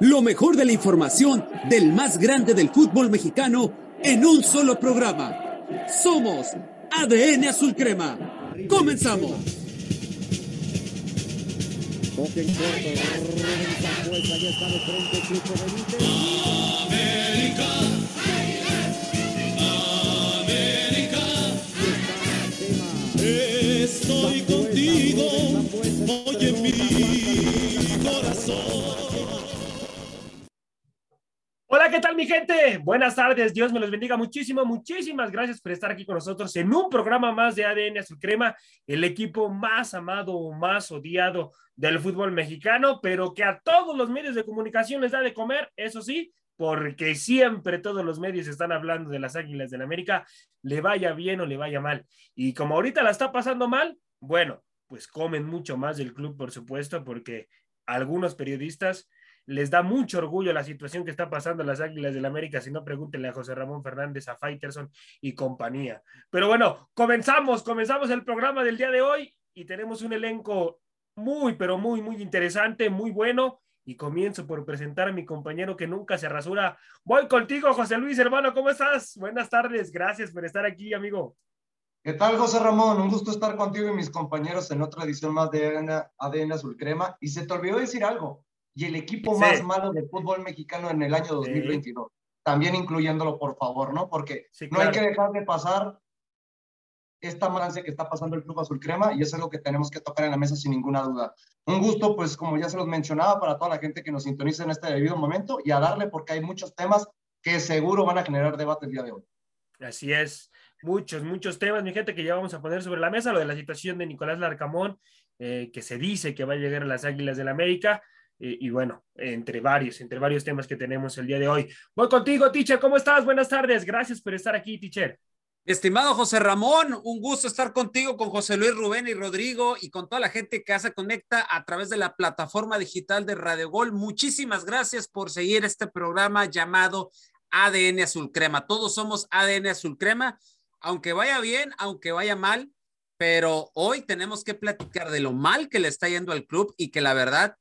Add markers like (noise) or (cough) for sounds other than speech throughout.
Lo mejor de la información del más grande del fútbol mexicano en un solo programa. Somos ADN Azul Crema. Comenzamos. Estoy contigo, oye mi corazón. ¿Qué tal mi gente? Buenas tardes, Dios me los bendiga muchísimo, muchísimas gracias por estar aquí con nosotros en un programa más de ADN Azul Crema, el equipo más amado, más odiado del fútbol mexicano, pero que a todos los medios de comunicación les da de comer, eso sí, porque siempre todos los medios están hablando de las Águilas del América, le vaya bien o le vaya mal. Y como ahorita la está pasando mal, bueno, pues comen mucho más del club, por supuesto, porque algunos periodistas les da mucho orgullo la situación que está pasando las Águilas del América, si no pregúntenle a José Ramón Fernández, a Faiterson y compañía. Pero bueno, comenzamos, comenzamos el programa del día de hoy y tenemos un elenco muy, pero muy, muy interesante, muy bueno. Y comienzo por presentar a mi compañero que nunca se rasura. Voy contigo, José Luis, hermano, ¿cómo estás? Buenas tardes, gracias por estar aquí, amigo. ¿Qué tal, José Ramón? Un gusto estar contigo y mis compañeros en otra edición más de ADN, Azul Crema. Y se te olvidó decir algo y el equipo Sí. más malo del fútbol mexicano en el año Sí. 2022. También incluyéndolo, por favor, ¿no? Porque Sí, no hay claro. que dejar de pasar esta malancia que está pasando el Club Azul Crema y es algo que tenemos que tocar en la mesa sin ninguna duda. Un gusto, pues como ya se los mencionaba, para toda la gente que nos sintoniza en este debido momento y a darle porque hay muchos temas que seguro van a generar debate el día de hoy. Así es, muchos, muchos temas, mi gente, que ya vamos a poner sobre la mesa, lo de la situación de Nicolás Larcamón, eh, que se dice que va a llegar a las Águilas del América, y bueno, entre varios, entre varios temas que tenemos el día de hoy. Voy contigo, teacher, ¿cómo estás? Buenas tardes, gracias por estar aquí, teacher. Estimado José Ramón, un gusto estar contigo, con José Luis Rubén y Rodrigo y con toda la gente que se conecta a través de la plataforma digital de Radio Gol. Muchísimas gracias por seguir este programa llamado ADN Azul Crema. Todos somos ADN Azul Crema, aunque vaya bien, aunque vaya mal, pero hoy tenemos que platicar de lo mal que le está yendo al club y que la verdad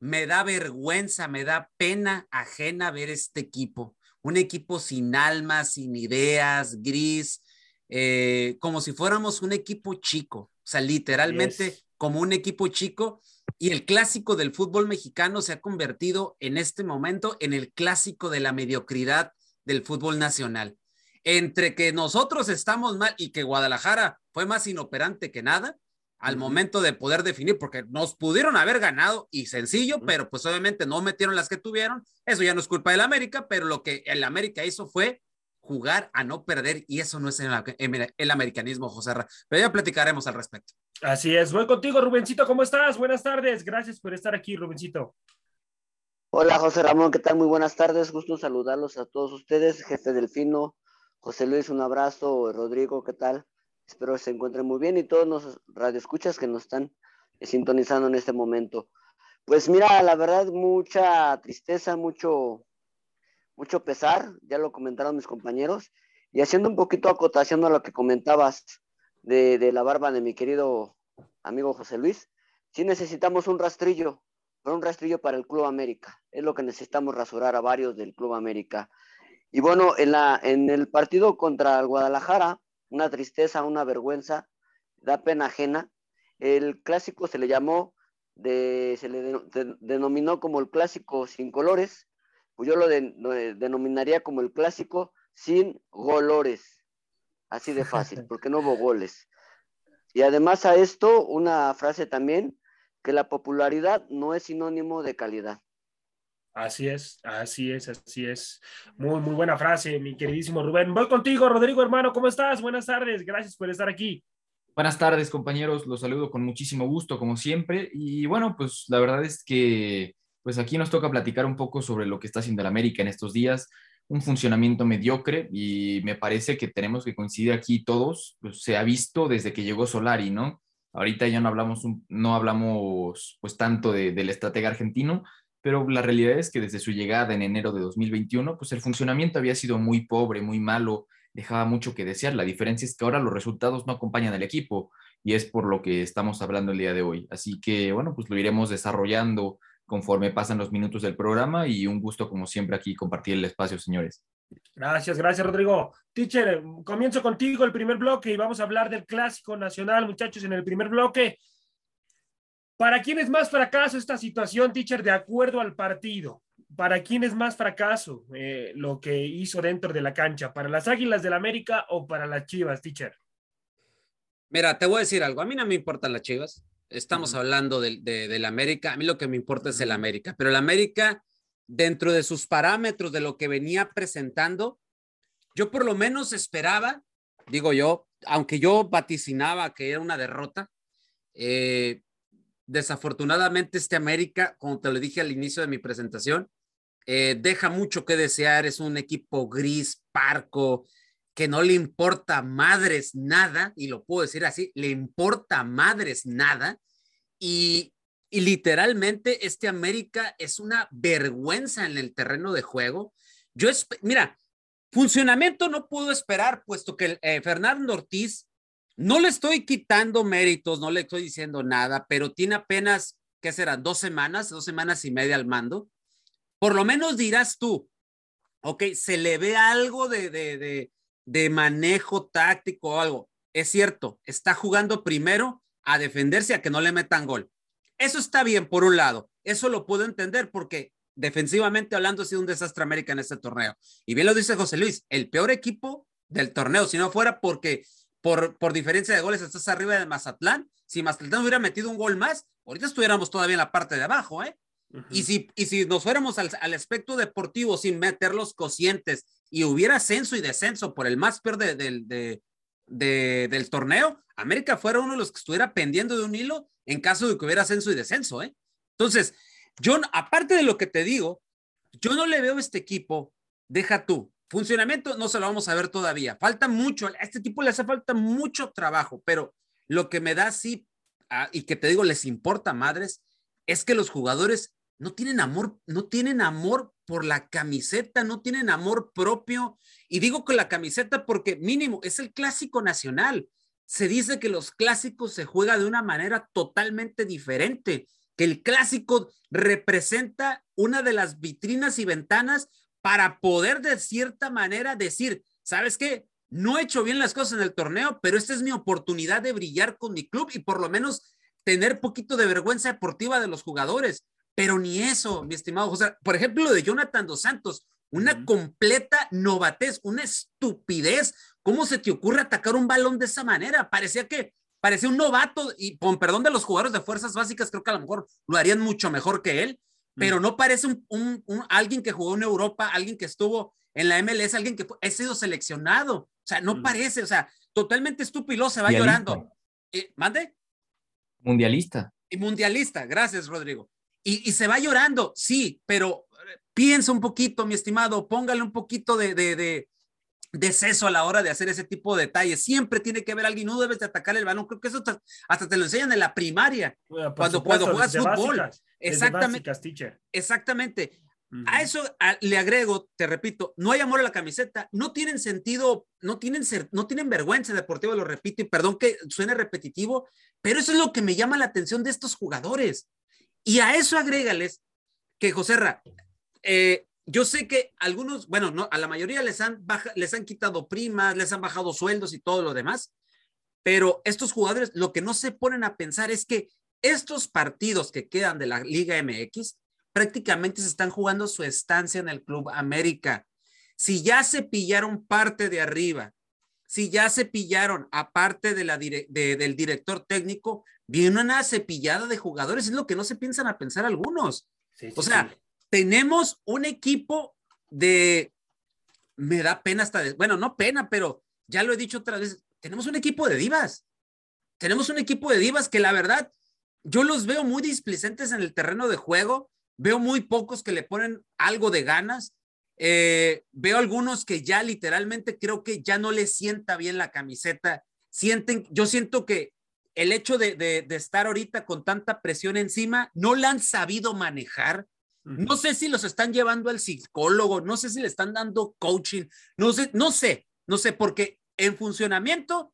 me da vergüenza, me da pena ajena ver este equipo. Un equipo sin alma, sin ideas, gris, eh, como si fuéramos un equipo chico, o sea, literalmente Yes. como un equipo chico. Y el clásico del fútbol mexicano se ha convertido en este momento en el clásico de la mediocridad del fútbol nacional. Entre que nosotros estamos mal y que Guadalajara fue más inoperante que nada, al momento de poder definir, porque nos pudieron haber ganado y sencillo, pero pues obviamente no metieron las que tuvieron. Eso ya no es culpa del América, pero lo que el América hizo fue jugar a no perder y eso no es el, el americanismo, José Ra. Pero ya platicaremos al respecto. Así es, voy contigo, Rubencito, ¿cómo estás? Buenas tardes, gracias por estar aquí, Rubencito. Hola José Ramón, ¿qué tal? Muy buenas tardes, gusto saludarlos a todos ustedes, jefe Delfino, José Luis, un abrazo, Rodrigo, ¿qué tal? Espero se encuentren muy bien y todos los radioescuchas que nos están sintonizando en este momento. Pues mira, la verdad, mucha tristeza, mucho, mucho pesar, ya lo comentaron mis compañeros, y haciendo un poquito acotación a lo que comentabas de, de la barba de mi querido amigo José Luis, sí necesitamos un rastrillo, pero un rastrillo para el Club América. Es lo que necesitamos rasurar a varios del Club América. Y bueno, en, la, en el partido contra el Guadalajara, una tristeza, una vergüenza, da pena ajena. El clásico se le llamó, de, se le de- de- denominó como el clásico sin colores, pues yo lo, de- denominaría como el clásico sin golores. Así de fácil, (laughs) porque no hubo goles. Y además a esto, una frase también, que la popularidad no es sinónimo de calidad. Así es, así es, así es. Muy, muy buena frase, mi queridísimo Rubén. Voy contigo, Rodrigo, hermano, ¿cómo estás? Buenas tardes, gracias por estar aquí. Buenas tardes, compañeros. Los saludo con muchísimo gusto, como siempre. Y bueno, pues la verdad es que pues aquí nos toca platicar un poco sobre lo que está haciendo el América en estos días. Un funcionamiento mediocre y me parece que tenemos que coincidir aquí todos. Pues, se ha visto desde que llegó Solari, ¿no? Ahorita ya no hablamos, no hablamos pues tanto de- del estratega argentino, pero la realidad es que desde su llegada en enero de 2021, pues el funcionamiento había sido muy pobre, muy malo, dejaba mucho que desear. La diferencia es que ahora los resultados no acompañan al equipo y es por lo que estamos hablando el día de hoy. Así que, bueno, pues lo iremos desarrollando conforme pasan los minutos del programa y un gusto como siempre aquí compartir el espacio, señores. Gracias, gracias Rodrigo. Teacher, comienzo contigo el primer bloque y vamos a hablar del clásico nacional, muchachos, en el primer bloque. ¿Para quién es más fracaso esta situación, teacher, de acuerdo al partido? ¿Para quién es más fracaso eh, lo que hizo dentro de la cancha? ¿Para las Águilas del América o para las Chivas, teacher? Mira, te voy a decir algo. A mí no me importan las Chivas. Estamos hablando del, de, del América. A mí lo que me importa es el América. Pero el América, dentro de sus parámetros de lo que venía presentando, yo por lo menos esperaba, digo yo, aunque yo vaticinaba que era una derrota, eh, desafortunadamente este América, como te lo dije al inicio de mi presentación, eh, deja mucho que desear, es un equipo gris, parco, que no le importa madres nada, y lo puedo decir así, le importa madres nada, y, literalmente este América es una vergüenza en el terreno de juego. Yo, mira, funcionamiento no puedo esperar, puesto que eh, Fernando Ortiz no le estoy quitando méritos, no le estoy diciendo nada, pero tiene apenas, ¿qué será? Dos semanas, dos semanas y media al mando. Por lo menos dirás tú, ok, se le ve algo de, de, de, de manejo táctico o algo. Es cierto, está jugando primero a defenderse a que no le metan gol. Eso está bien por un lado, eso lo puedo entender porque defensivamente hablando ha sido un desastre América en este torneo. Y bien lo dice José Luis, el peor equipo del torneo, si no fuera porque por, por diferencia de goles estás arriba de Mazatlán. Si Mazatlán hubiera metido un gol más, ahorita estuviéramos todavía en la parte de abajo, ¿eh? Uh -huh. y, si, y si nos fuéramos al, al, aspecto deportivo sin meter los cocientes y hubiera ascenso y descenso por el más peor de, de, de, de, del torneo, América fuera uno de los que estuviera pendiendo de un hilo en caso de que hubiera ascenso y descenso, ¿eh? Entonces, yo, aparte de lo que te digo, yo no le veo a este equipo, deja tú, Funcionamiento no se lo vamos a ver todavía. Falta mucho, a este equipo le hace falta mucho trabajo, pero lo que me da sí, ah, y que te digo, les importa madres, es que los jugadores no tienen amor, no tienen amor por la camiseta, no tienen amor propio. Y digo con la camiseta porque mínimo es el clásico nacional. Se dice que los clásicos se juega de una manera totalmente diferente, que el clásico representa una de las vitrinas y ventanas para poder de cierta manera decir, ¿sabes qué? No he hecho bien las cosas en el torneo, pero esta es mi oportunidad de brillar con mi club y por lo menos tener poquito de vergüenza deportiva de los jugadores. Pero ni eso, mi estimado José. Por ejemplo, lo de Jonathan Dos Santos, una uh -huh. completa novatez, una estupidez. ¿Cómo se te ocurre atacar un balón de esa manera? Parecía que parecía un novato y con perdón de los jugadores de fuerzas básicas, creo que a lo mejor lo harían mucho mejor que él pero no parece un, un, un, alguien que jugó en Europa, alguien que estuvo en la MLS, alguien que ha sido seleccionado. O sea, no mm. parece, o sea, totalmente estúpido, se va llorando. Eh, ¿Mande? Mundialista. Y mundialista, gracias, Rodrigo. Y, y, se va llorando, sí, pero piensa un poquito, mi estimado, póngale un poquito de, de, de, de seso a la hora de hacer ese tipo de detalles. Siempre tiene que haber alguien, no debes de atacar el balón. Creo que eso hasta, hasta te lo enseñan en la primaria, bueno, cuando, supuesto, cuando juegas fútbol. Básicas, exactamente. Básicas, exactamente. Uh -huh. A eso a, le agrego, te repito, no hay amor a la camiseta, no tienen sentido, no tienen, ser, no tienen vergüenza deportiva, lo repito, y perdón que suene repetitivo, pero eso es lo que me llama la atención de estos jugadores. Y a eso agrégales que, José Ra, eh, yo sé que algunos, bueno, no, a la mayoría les han, baja, les han quitado primas, les han bajado sueldos y todo lo demás, pero estos jugadores lo que no se ponen a pensar es que estos partidos que quedan de la Liga MX prácticamente se están jugando su estancia en el Club América. Si ya se pillaron parte de arriba, si ya se pillaron aparte de la de, del director técnico, viene una cepillada de jugadores, es lo que no se piensan a pensar algunos. Sí, sí, o sea, sí tenemos un equipo de, me da pena hasta, bueno, no pena, pero ya lo he dicho otra vez, tenemos un equipo de divas. Tenemos un equipo de divas que la verdad, yo los veo muy displicentes en el terreno de juego, veo muy pocos que le ponen algo de ganas, eh, veo algunos que ya literalmente creo que ya no les sienta bien la camiseta, sienten, yo siento que el hecho de, de estar ahorita con tanta presión encima, no la han sabido manejar, no sé si los están llevando al psicólogo, no sé si le están dando coaching, no sé, no sé, no sé, porque en funcionamiento,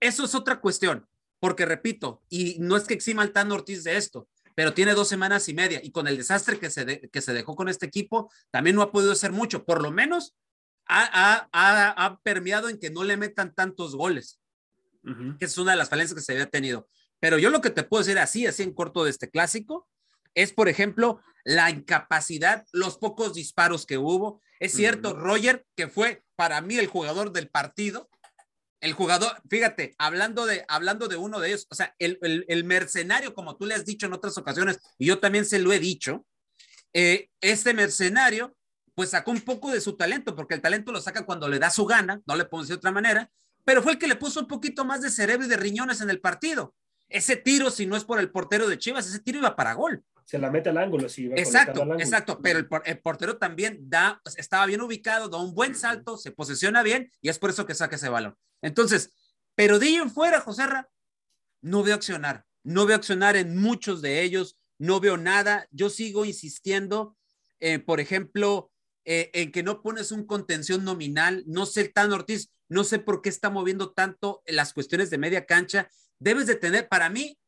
eso es otra cuestión, porque repito, y no es que exima al Tan Ortiz de esto, pero tiene dos semanas y media y con el desastre que se, de, que se dejó con este equipo, también no ha podido hacer mucho. Por lo menos ha, ha, ha permeado en que no le metan tantos goles, uh -huh. que es una de las falencias que se había tenido. Pero yo lo que te puedo decir así, así en corto de este clásico, es, por ejemplo, la incapacidad, los pocos disparos que hubo. Es cierto, uh -huh. Roger, que fue para mí el jugador del partido, el jugador, fíjate, hablando de, hablando de uno de ellos, o sea, el, el, el, mercenario, como tú le has dicho en otras ocasiones, y yo también se lo he dicho, eh, este mercenario, pues sacó un poco de su talento, porque el talento lo saca cuando le da su gana, no le decir de otra manera, pero fue el que le puso un poquito más de cerebro y de riñones en el partido. Ese tiro, si no es por el portero de Chivas, ese tiro iba para gol. Se la mete al ángulo, sí. Exacto, ángulo. exacto, pero el, el, portero también da, estaba bien ubicado, da un buen salto, se posiciona bien y es por eso que saca ese balón. Entonces, pero de ahí en fuera, Joserra, no veo accionar, no veo accionar en muchos de ellos, no veo nada. Yo sigo insistiendo, eh, por ejemplo, eh, en que no pones un contención nominal. No sé, Tan Ortiz, no sé por qué está moviendo tanto las cuestiones de media cancha. Debes de tener, para mí,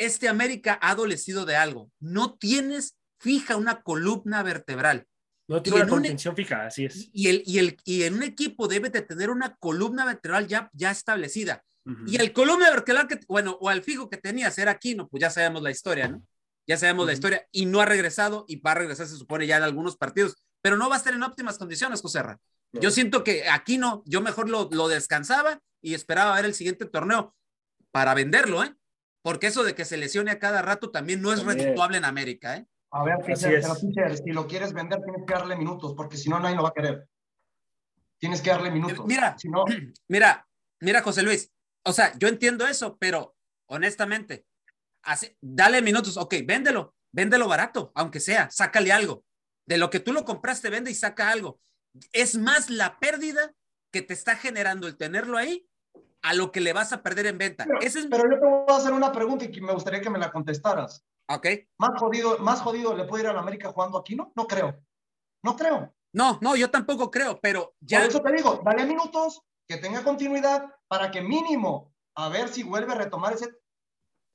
este América ha adolecido de algo. No tienes fija una columna vertebral. No tiene una contención un, fija, así es. Y, el, y, el, y en un equipo debe de tener una columna vertebral ya, ya establecida. Uh -huh. Y el columna vertebral, que, bueno, o al fijo que tenías era Aquino, pues ya sabemos la historia, ¿no? Ya sabemos uh -huh. la historia. Y no ha regresado y va a regresar, se supone, ya en algunos partidos. Pero no va a estar en óptimas condiciones, José Ra. No. Yo siento que Aquino, yo mejor lo, lo descansaba y esperaba ver el siguiente torneo para venderlo, ¿eh? Porque eso de que se lesione a cada rato también no es redituable en América, ¿eh? A ver, Fischer, si lo quieres vender, tienes que darle minutos, porque si no, nadie lo va a querer. Tienes que darle minutos. Mira, si no... (clears throat) mira, mira, José Luis. O sea, yo entiendo eso, pero honestamente, hace, dale minutos. Ok, véndelo, véndelo barato, aunque sea, sácale algo. De lo que tú lo compraste, vende y saca algo. Es más la pérdida que te está generando el tenerlo ahí a lo que le vas a perder en venta. Pero, Ese es... pero yo te voy a hacer una pregunta y me gustaría que me la contestaras. Ok. Más jodido, más jodido le puede ir a la América jugando aquí, ¿no? No creo. No creo. No, no, yo tampoco creo, pero ya. Por eso te digo, dale minutos, que tenga continuidad, para que mínimo, a ver si vuelve a retomar ese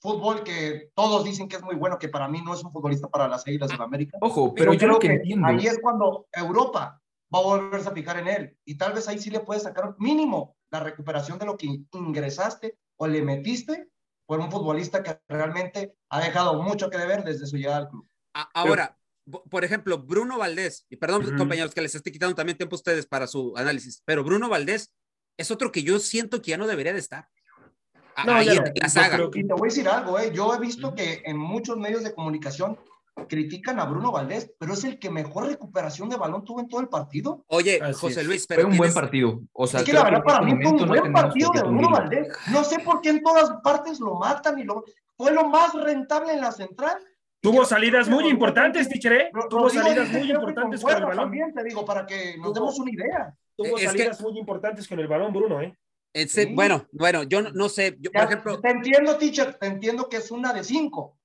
fútbol que todos dicen que es muy bueno, que para mí no es un futbolista para las Águilas de la América. Ojo, pero, pero yo lo que, que entiendo. Ahí es cuando Europa va a volverse a fijar en él. Y tal vez ahí sí le puedes sacar mínimo la recuperación de lo que ingresaste o le metiste por un futbolista que realmente ha dejado mucho que deber desde su llegada al club. Ahora, pero, por ejemplo, Bruno Valdés, y perdón, uh -huh. compañeros, que les esté quitando también tiempo a ustedes para su análisis, pero Bruno Valdés es otro que yo siento que ya no debería de estar. No, ahí en la saga. Y te voy a decir algo, ¿eh? yo he visto uh -huh. que en muchos medios de comunicación critican a Bruno Valdés, pero es el que mejor recuperación de balón tuvo en todo el partido. Oye, Así José. Luis, pero fue un buen partido. O sea, es que la verdad para mí fue un buen no partido de Bruno Valdés. No sé por qué en todas partes lo matan y lo fue lo más rentable en la central. Tuvo salidas muy importantes, Tichere. Tuvo salidas muy importantes con, el balón. También te digo, para que nos demos una idea. Tuvo salidas que... muy importantes con el balón, Bruno, ¿eh? Ese, sí. Bueno, bueno, yo no, no sé, yo, ya, por ejemplo... Te entiendo, teacher, te entiendo que es una de cinco,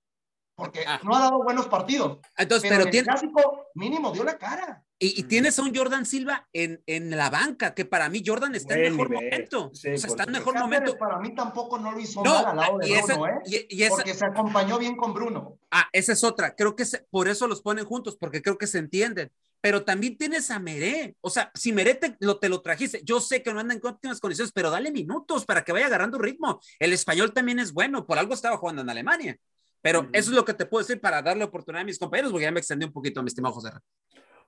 porque ah. no ha dado buenos partidos. Entonces, pero, pero en tiene... el clásico mínimo dio la cara. Y, y, tienes a un Jordan Silva en, en, la banca, que para mí Jordan está Buen en mejor nivel. momento. Sí, o sea, está en mejor momento. Para mí tampoco no lo hizo no, mal al lado de y Bruno, esa, ¿eh? Y, y esa, porque se acompañó bien con Bruno. Ah, esa es otra. Creo que se, por eso los ponen juntos, porque creo que se entienden. Pero también tienes a Meré. O sea, si Meré te lo, te lo trajiste, yo sé que no anda en óptimas condiciones, pero dale minutos para que vaya agarrando ritmo. El español también es bueno, por algo estaba jugando en Alemania. Pero uh -huh. eso es lo que te puedo decir para darle oportunidad a mis compañeros, porque ya me extendí un poquito, mi estimado José.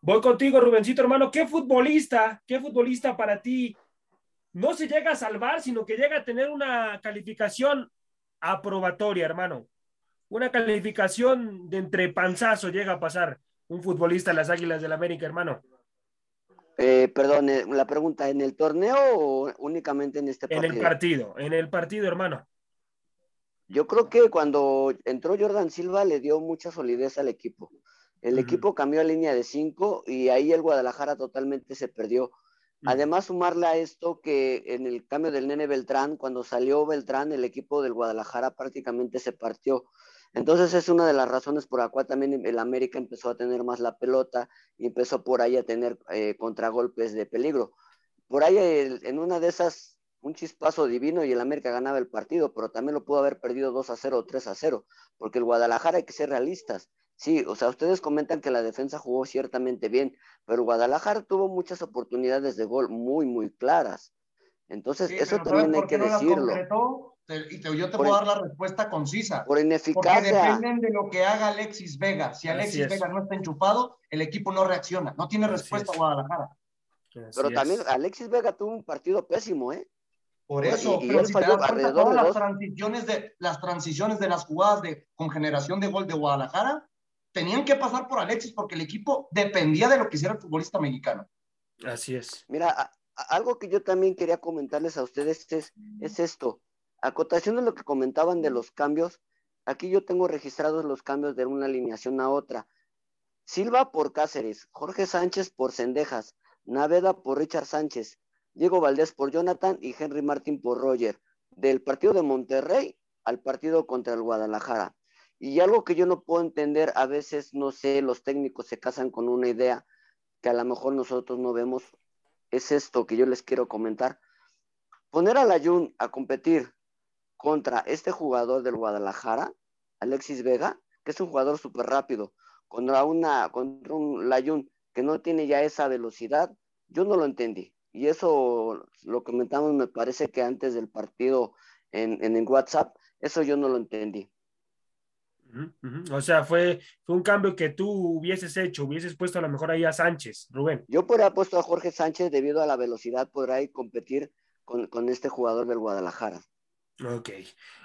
Voy contigo, Rubencito, hermano. ¿Qué futbolista, qué futbolista para ti no se llega a salvar, sino que llega a tener una calificación aprobatoria, hermano? Una calificación de entre panzazo llega a pasar un futbolista de las Águilas del la América, hermano. Eh, perdón, eh, la pregunta, ¿en el torneo o únicamente en este partido? En el partido, en el partido, hermano. Yo creo que cuando entró Jordan Silva le dio mucha solidez al equipo. El uh -huh. equipo cambió a línea de cinco y ahí el Guadalajara totalmente se perdió. Uh -huh. Además, sumarle a esto que en el cambio del nene Beltrán, cuando salió Beltrán, el equipo del Guadalajara prácticamente se partió. Entonces es una de las razones por la cual también el América empezó a tener más la pelota y empezó por ahí a tener eh, contragolpes de peligro. Por ahí en una de esas un chispazo divino y el América ganaba el partido, pero también lo pudo haber perdido 2 a 0 o 3 a 0, porque el Guadalajara hay que ser realistas. Sí, o sea, ustedes comentan que la defensa jugó ciertamente bien, pero Guadalajara tuvo muchas oportunidades de gol muy, muy claras. Entonces, Sí, eso también ¿sabes hay que no decirlo. Te- y te- yo te Por puedo in- dar la respuesta concisa. Por Porque ineficacia. dependen de lo que haga Alexis Vega. Si Así Alexis es. Vega no está enchufado, el equipo no reacciona. No tiene Así respuesta es. Guadalajara. Pero también es. Alexis Vega tuvo un partido pésimo, ¿eh? Por eso, y pero él si te das todas de las dos. transiciones de las transiciones de las jugadas de con generación de gol de Guadalajara tenían que pasar por Alexis porque el equipo dependía de lo que hiciera el futbolista mexicano. Así es. Mira, a- a- algo que yo también quería comentarles a ustedes es, es esto. Acotación de lo que comentaban de los cambios. Aquí yo tengo registrados los cambios de una alineación a otra. Silva por Cáceres, Jorge Sánchez por Cendejas, Naveda por Richard Sánchez, Diego Valdés por Jonathan y Henry Martín por Roger. Del partido de Monterrey al partido contra el Guadalajara. Y algo que yo no puedo entender, a veces, no sé, los técnicos se casan con una idea que a lo mejor nosotros no vemos, es esto que yo les quiero comentar. Poner a Layun a competir contra este jugador del Guadalajara, Alexis Vega, que es un jugador súper rápido, contra, una, contra un Layun que no tiene ya esa velocidad, yo no lo entendí. Y eso lo comentamos, me parece que antes del partido en, en el WhatsApp, eso yo no lo entendí. O sea, fue, fue un cambio que tú hubieses hecho, hubieses puesto a lo mejor ahí a Sánchez, Rubén. Yo podría puesto a Jorge Sánchez debido a la velocidad, podrá ir competir con, con este jugador del Guadalajara. Ok.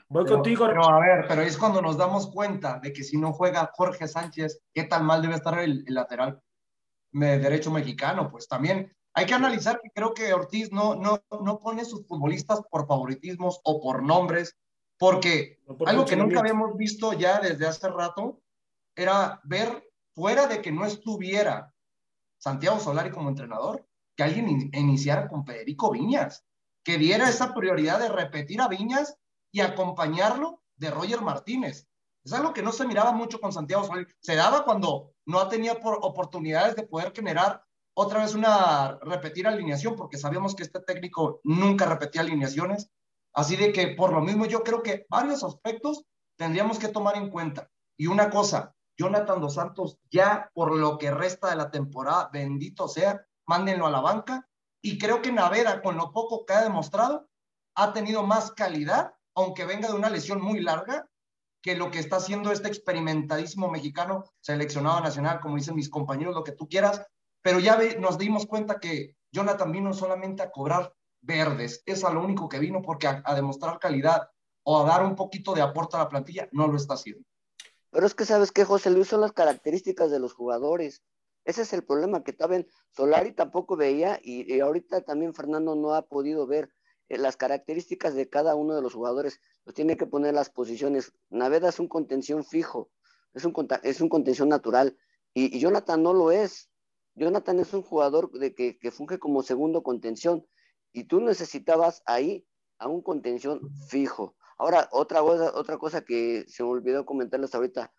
Voy Pero, contigo. pero, a ver, pero es cuando nos damos cuenta de que si no juega Jorge Sánchez, qué tan mal debe estar el, el lateral me- derecho mexicano. Pues también hay que analizar que creo que Ortiz no, no, no pone sus futbolistas por favoritismos o por nombres, porque No por algo que nunca habíamos visto ya desde hace rato era ver, fuera de que no estuviera Santiago Solari como entrenador, que alguien in- iniciara con Federico Viñas, que diera esa prioridad de repetir a Viñas y acompañarlo de Roger Martínez. Es algo que no se miraba mucho con Santiago Solari. Se daba cuando no tenía por oportunidades de poder generar otra vez una repetir alineación, porque sabíamos que este técnico nunca repetía alineaciones. Así de que por lo mismo yo creo que varios aspectos tendríamos que tomar en cuenta. Y una cosa, Jonathan Dos Santos ya por lo que resta de la temporada, bendito sea, mándenlo a la banca. Y creo que Naveda, con lo poco que ha demostrado, ha tenido más calidad, aunque venga de una lesión muy larga, que lo que está haciendo este experimentadísimo mexicano, seleccionado nacional, como dicen mis compañeros, lo que tú quieras. Pero ya nos dimos cuenta que Jonathan vino solamente a cobrar verdes. Es a lo único que vino, porque a, demostrar calidad o a dar un poquito de aporte a la plantilla, no lo está haciendo. Pero es que sabes que José Luis son las características de los jugadores. Ese es el problema que también Solari tampoco veía y, y ahorita también Fernando no ha podido ver eh, las características de cada uno de los jugadores. Los tiene que poner las posiciones. Naveda es un contención fijo, es un, es un contención natural y Jonathan no lo es. Jonathan es un jugador de que, que funge como segundo contención y tú necesitabas ahí a un contención fijo. Ahora, otra cosa, otra cosa que se me olvidó comentarles ahorita,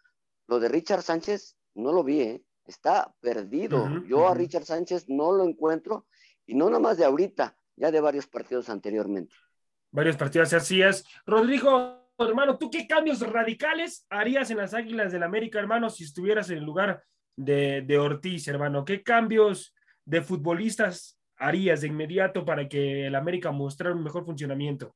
lo de Richard Sánchez, no lo vi, ¿eh? está perdido. Yo a. Richard Sánchez no lo encuentro, y no nada más de ahorita, ya de varios partidos anteriormente. Varios partidos así es. Rodrigo, hermano, ¿tú qué cambios radicales harías en las Águilas del América, hermano, si estuvieras en el lugar de, de Ortiz, hermano? ¿Qué cambios de futbolistas harías de inmediato para que el América mostrara un mejor funcionamiento?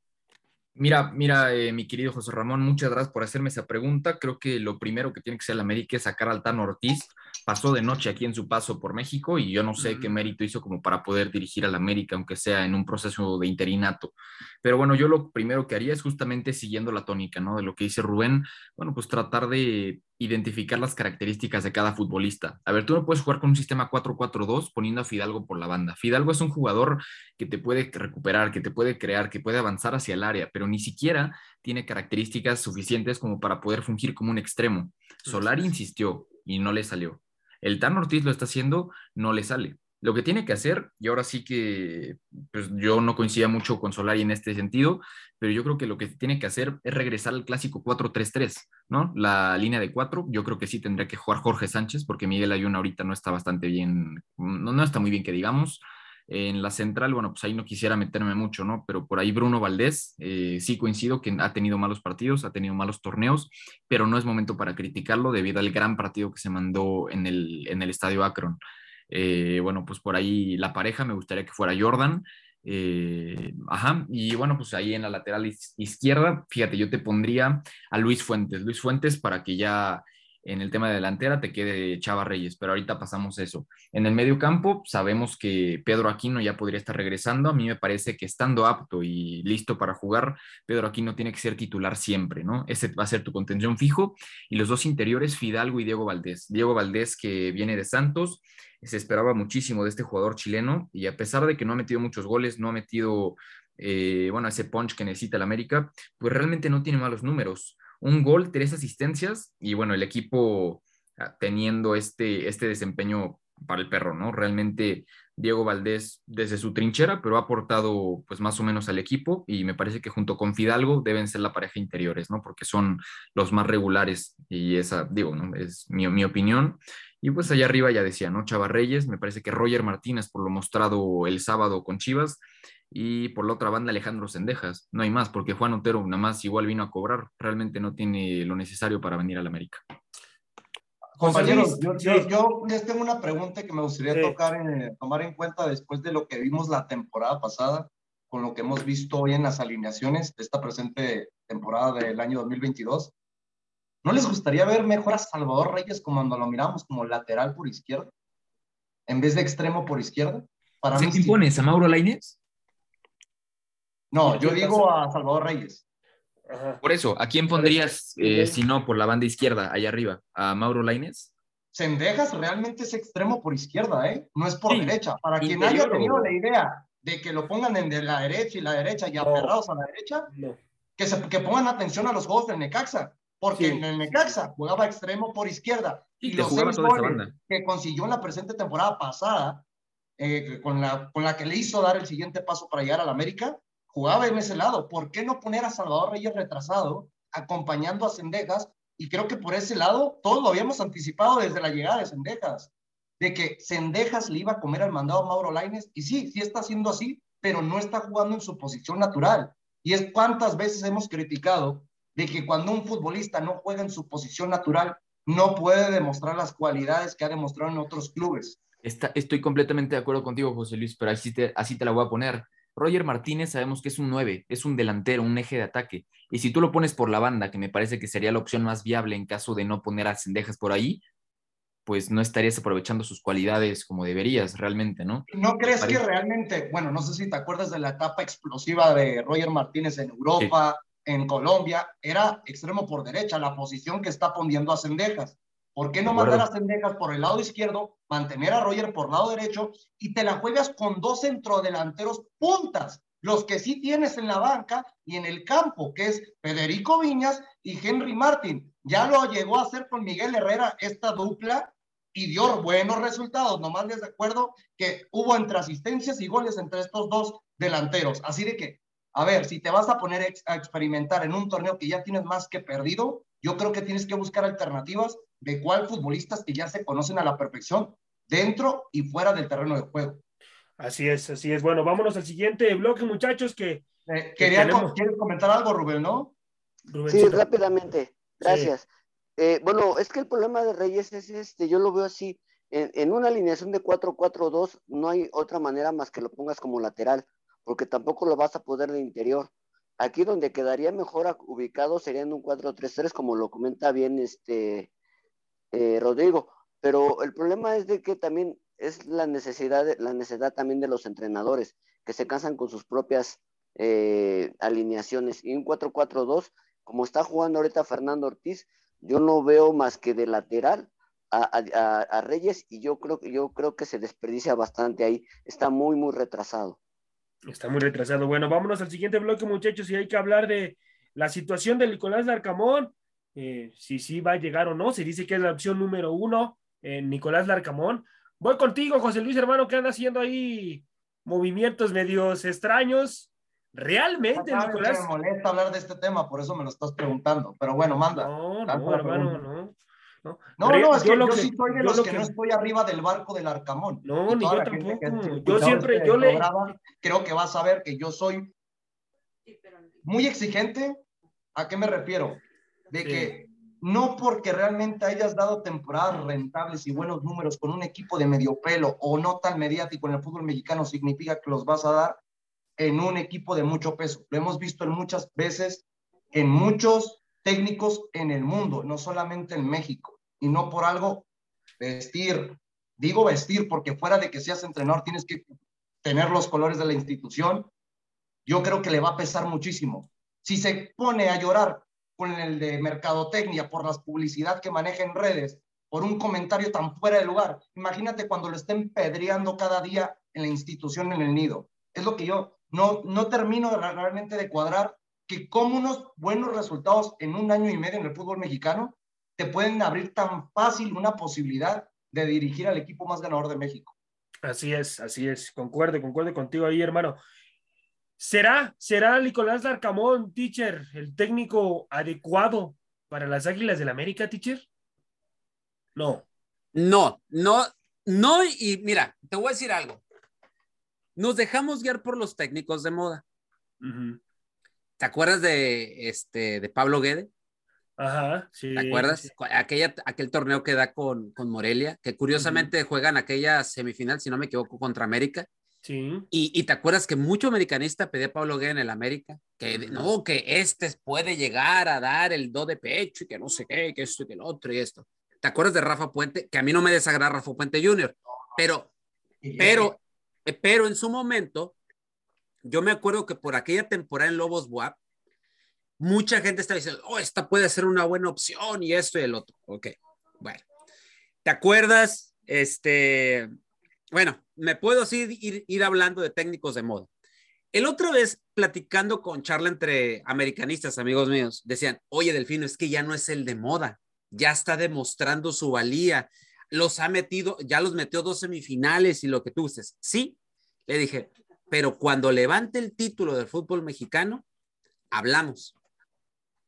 Mira, mira, eh, mi querido José Ramón, muchas gracias por hacerme esa pregunta. Creo que lo primero que tiene que hacer el América es sacar al Tano Ortiz. Pasó de noche aquí en su paso por México y yo no sé qué mérito hizo como para poder dirigir al América, aunque sea en un proceso de interinato. Pero bueno, yo lo primero que haría es justamente siguiendo la tónica, ¿no? De lo que dice Rubén, bueno, pues tratar de identificar las características de cada futbolista. A ver, tú no puedes jugar con un sistema 4-4-2 poniendo a Fidalgo por la banda. Fidalgo es un jugador que te puede recuperar, que te puede crear, que puede avanzar hacia el área, pero ni siquiera tiene características suficientes como para poder fungir como un extremo. Solari insistió y no le salió. El Tan Ortiz lo está haciendo, no le sale. Lo que tiene que hacer, y ahora sí que pues yo no coincidía mucho con Solari en este sentido, pero yo creo que lo que tiene que hacer es regresar al clásico 4-3-3, ¿no? La línea de 4, yo creo que sí tendría que jugar Jorge Sánchez, porque Miguel Ayun ahorita no está bastante bien, no, no está muy bien que digamos. En la central, bueno, pues ahí no quisiera meterme mucho, ¿no? Pero por ahí Bruno Valdés, eh, sí coincido que ha tenido malos partidos, ha tenido malos torneos, pero no es momento para criticarlo debido al gran partido que se mandó en el, en el estadio Akron. Eh, bueno, pues por ahí la pareja me gustaría que fuera Jordan. Eh, ajá, y bueno, pues ahí en la lateral izquierda, fíjate, yo te pondría a Luis Fuentes. Luis Fuentes para que ya en el tema de delantera te quede Chava Reyes, pero ahorita pasamos eso. En el medio campo sabemos que Pedro Aquino ya podría estar regresando. A mí me parece que estando apto y listo para jugar, Pedro Aquino tiene que ser titular siempre, ¿no? Ese va a ser tu contención fijo. Y los dos interiores, Fidalgo y Diego Valdés. Diego Valdés que viene de Santos, se esperaba muchísimo de este jugador chileno y a pesar de que no ha metido muchos goles, no ha metido, eh, bueno, ese punch que necesita el América, pues realmente no tiene malos números un gol, tres asistencias y bueno, el equipo ah, teniendo este, este desempeño para el perro, ¿no? Realmente Diego Valdés desde su trinchera, pero ha aportado pues más o menos al equipo y me parece que junto con Fidalgo deben ser la pareja interiores, ¿no? Porque son los más regulares y esa, digo, ¿no? Es mi, opinión. Y pues allá arriba ya decía, ¿no? Chava Reyes, me parece que Roger Martínez por lo mostrado el sábado con Chivas y por la otra banda Alejandro Sendejas. No hay más, porque Juan Otero nada más igual vino a cobrar, realmente no tiene lo necesario para venir al América. Compañeros, yo, les tengo una pregunta que me gustaría tocar en, tomar en cuenta después de lo que vimos la temporada pasada, con lo que hemos visto hoy en las alineaciones de esta presente temporada del año 2022. ¿No les gustaría ver mejor a Salvador Reyes como cuando lo miramos como lateral por izquierda, en vez de extremo por izquierda? Para ¿Qué mí, ¿A Mauro Lainez? No, yo digo a Salvador Reyes. Por eso, ¿a quién pondrías, eh, si no, por la banda izquierda, allá arriba? ¿A Mauro Laines? Sendejas realmente es extremo por izquierda, ¿eh? No es por derecha. Para quien haya tenido la idea de que lo pongan en de la derecha y la derecha y aferrados a la derecha, que, se, que pongan atención a los juegos del Necaxa. Porque en el Necaxa jugaba extremo por izquierda. y los seis goles que consiguió en la presente temporada pasada, eh, con, la, con la que le hizo dar el siguiente paso para llegar al América, jugaba en ese lado. ¿Por qué no poner a Salvador Reyes retrasado, acompañando a Cendejas? Y creo que por ese lado todos lo habíamos anticipado desde la llegada de Cendejas, de que Cendejas le iba a comer al mandado Mauro Laines. Y sí, sí está haciendo así, pero no está jugando en su posición natural. Y es cuántas veces hemos criticado de que cuando un futbolista no juega en su posición natural, no puede demostrar las cualidades que ha demostrado en otros clubes. Estoy completamente de acuerdo contigo, José Luis, pero así así te la voy a poner. Roger Martínez sabemos que es un 9, es un delantero, un eje de ataque. Y si tú lo pones por la banda, que me parece que sería la opción más viable en caso de no poner a Cendejas por ahí, pues no estarías aprovechando sus cualidades como deberías realmente, ¿no? ¿No crees que realmente, bueno, no sé si te acuerdas de la etapa explosiva de Roger Martínez en Europa, en Colombia, era extremo por derecha, la posición que está poniendo a Cendejas. ¿Por qué no mandar a Cendejas por el lado izquierdo, mantener a Roger por el lado derecho y te la juegas con dos centrodelanteros puntas? Los que sí tienes en la banca y en el campo, que es Federico Viñas y Henry Martin. Ya lo llegó a hacer con Miguel Herrera esta dupla y dio buenos resultados. Nomás les recuerdo que hubo entre asistencias y goles entre estos dos delanteros. Así de que, a ver, si te vas a poner a experimentar en un torneo que ya tienes más que perdido, yo creo que tienes que buscar alternativas de cuál futbolistas que ya se conocen a la perfección dentro y fuera del terreno de juego. Así es, así es. Bueno, vámonos al siguiente bloque, muchachos, que... Eh, quería, ¿Quieres comentar algo, Rubén, no? Sí, rápidamente. Gracias. Eh, bueno, es que el problema de Reyes es este, yo lo veo así, en, en una alineación de 4-4-2 no hay otra manera más que lo pongas como lateral, porque tampoco lo vas a poder de interior. Aquí donde quedaría mejor ubicado sería en un 4-3-3, como lo comenta bien este eh, Rodrigo. Pero el problema es de que también es la necesidad, la necesidad también de los entrenadores, que se cansan con sus propias eh, alineaciones. Y un 4-4-2, como está jugando ahorita Fernando Ortiz, yo no veo más que de lateral a, Reyes y yo creo, yo creo que se desperdicia bastante ahí. Está muy, muy retrasado. Está muy retrasado. Bueno, vámonos al siguiente bloque, muchachos, y hay que hablar de la situación de Nicolás Larcamón, eh, si sí va a llegar o no. Se dice que es la opción número uno, en Nicolás Larcamón. Voy contigo, José Luis, hermano, que anda haciendo ahí movimientos medios extraños. Realmente, Nicolás. Me molesta hablar de este tema, por eso me lo estás preguntando. Pero bueno, manda. No, no, hermano, no. ¿no? No, Pero no, es que yo, que- sí soy de yo los lo que, que- no estoy arriba del barco del Arcamón. No, ni yo tampoco. Yo siempre, este yo le, programa, Creo que vas a ver que yo soy muy exigente. ¿A qué me refiero? De Sí. que no porque realmente hayas dado temporadas rentables y buenos números con un equipo de medio pelo o no tan mediático en el fútbol mexicano significa que los vas a dar en un equipo de mucho peso. Lo hemos visto en muchas veces en muchos técnicos en el mundo, no solamente en México. Y no por algo vestir, digo vestir porque fuera de que seas entrenador tienes que tener los colores de la institución. Yo creo que le va a pesar muchísimo. Si se pone a llorar con el de mercadotecnia por las publicidad que maneja en redes, por un comentario tan fuera de lugar, imagínate cuando lo estén pedreando cada día en la institución, en el nido. Es lo que yo no, no termino realmente de cuadrar que como unos buenos resultados en un año y medio en el fútbol mexicano te pueden abrir tan fácil una posibilidad de dirigir al equipo más ganador de México. Así es, así es. Concuerdo, concuerdo contigo ahí, hermano. ¿Será, será Nicolás Larcamón, teacher, el técnico adecuado para las Águilas del América, teacher? No. No, no, no, y mira, te voy a decir algo. Nos dejamos guiar por los técnicos de moda. ¿Te acuerdas de este de Pablo Guede? Ajá, sí. ¿Te acuerdas? sí. Aquella, aquel torneo que da con, con Morelia, que curiosamente juegan aquella semifinal, si no me equivoco, contra América. Sí. Y, y te acuerdas que mucho americanista pedía a Pablo Guede en el América, que no, que este puede llegar a dar el do de pecho y que no sé qué, que esto y que lo otro y esto. ¿Te acuerdas de Rafa Puente? Que a mí no me desagrada Rafa Puente Jr., pero pero, eh, pero en su momento, yo me acuerdo que por aquella temporada en Lobos WAP, mucha gente estaba diciendo, oh, esta puede ser una buena opción y esto y el otro. Ok, bueno. ¿Te acuerdas? Este, bueno, me puedo así ir, ir hablando de técnicos de moda. El otra vez, platicando con charla entre americanistas, amigos míos, decían, oye, Delfino, es que ya no es el de moda, ya está demostrando su valía, los ha metido, ya los metió dos semifinales y lo que tú dices. Sí, le dije, pero cuando levante el título del fútbol mexicano, hablamos.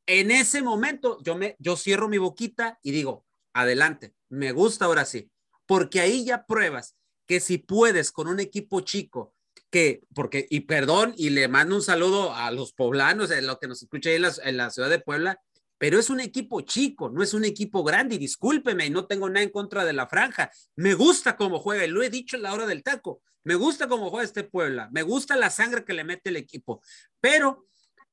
En ese momento, yo, me, yo cierro mi boquita y digo, adelante, me gusta ahora sí, porque ahí ya pruebas que si puedes con un equipo chico, que, porque, y perdón, y le mando un saludo a los poblanos, en lo que nos escucha ahí en la, en la ciudad de Puebla, pero es un equipo chico, no es un equipo grande, y discúlpeme, no tengo nada en contra de la franja. Me gusta cómo juega, y lo he dicho en la hora del taco. Me gusta cómo juega este Puebla, me gusta la sangre que le mete el equipo, pero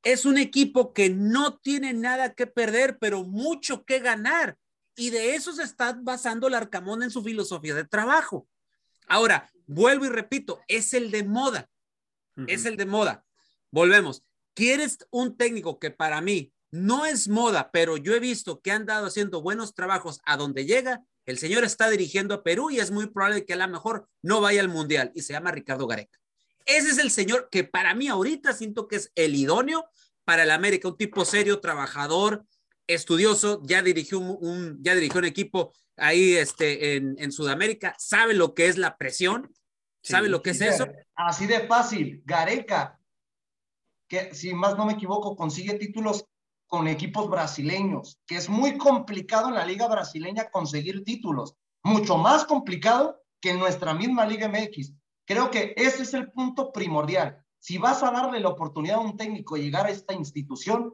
es un equipo que no tiene nada que perder, pero mucho que ganar. Y de eso se está basando el Arcamón en su filosofía de trabajo. Ahora, vuelvo y repito, es el de moda, es el de moda. Volvemos. ¿Quieres un técnico que para mí no es moda, pero yo he visto que han dado haciendo buenos trabajos a donde llega? El señor está dirigiendo a Perú y es muy probable que a lo mejor no vaya al Mundial y se llama Ricardo Gareca. Ese es el señor que para mí ahorita siento que es el idóneo para el América, un tipo serio, trabajador, estudioso, ya dirigió un, un- ya dirigió un equipo ahí este, en, en Sudamérica, sabe lo que es la presión, sabe Sí, lo que es eso. Así de fácil. Gareca, que si más no me equivoco, consigue títulos con equipos brasileños, que es muy complicado en la liga brasileña conseguir títulos, mucho más complicado que en nuestra misma Liga MX. Creo que ese es el punto primordial. Si vas a darle la oportunidad a un técnico de llegar a esta institución,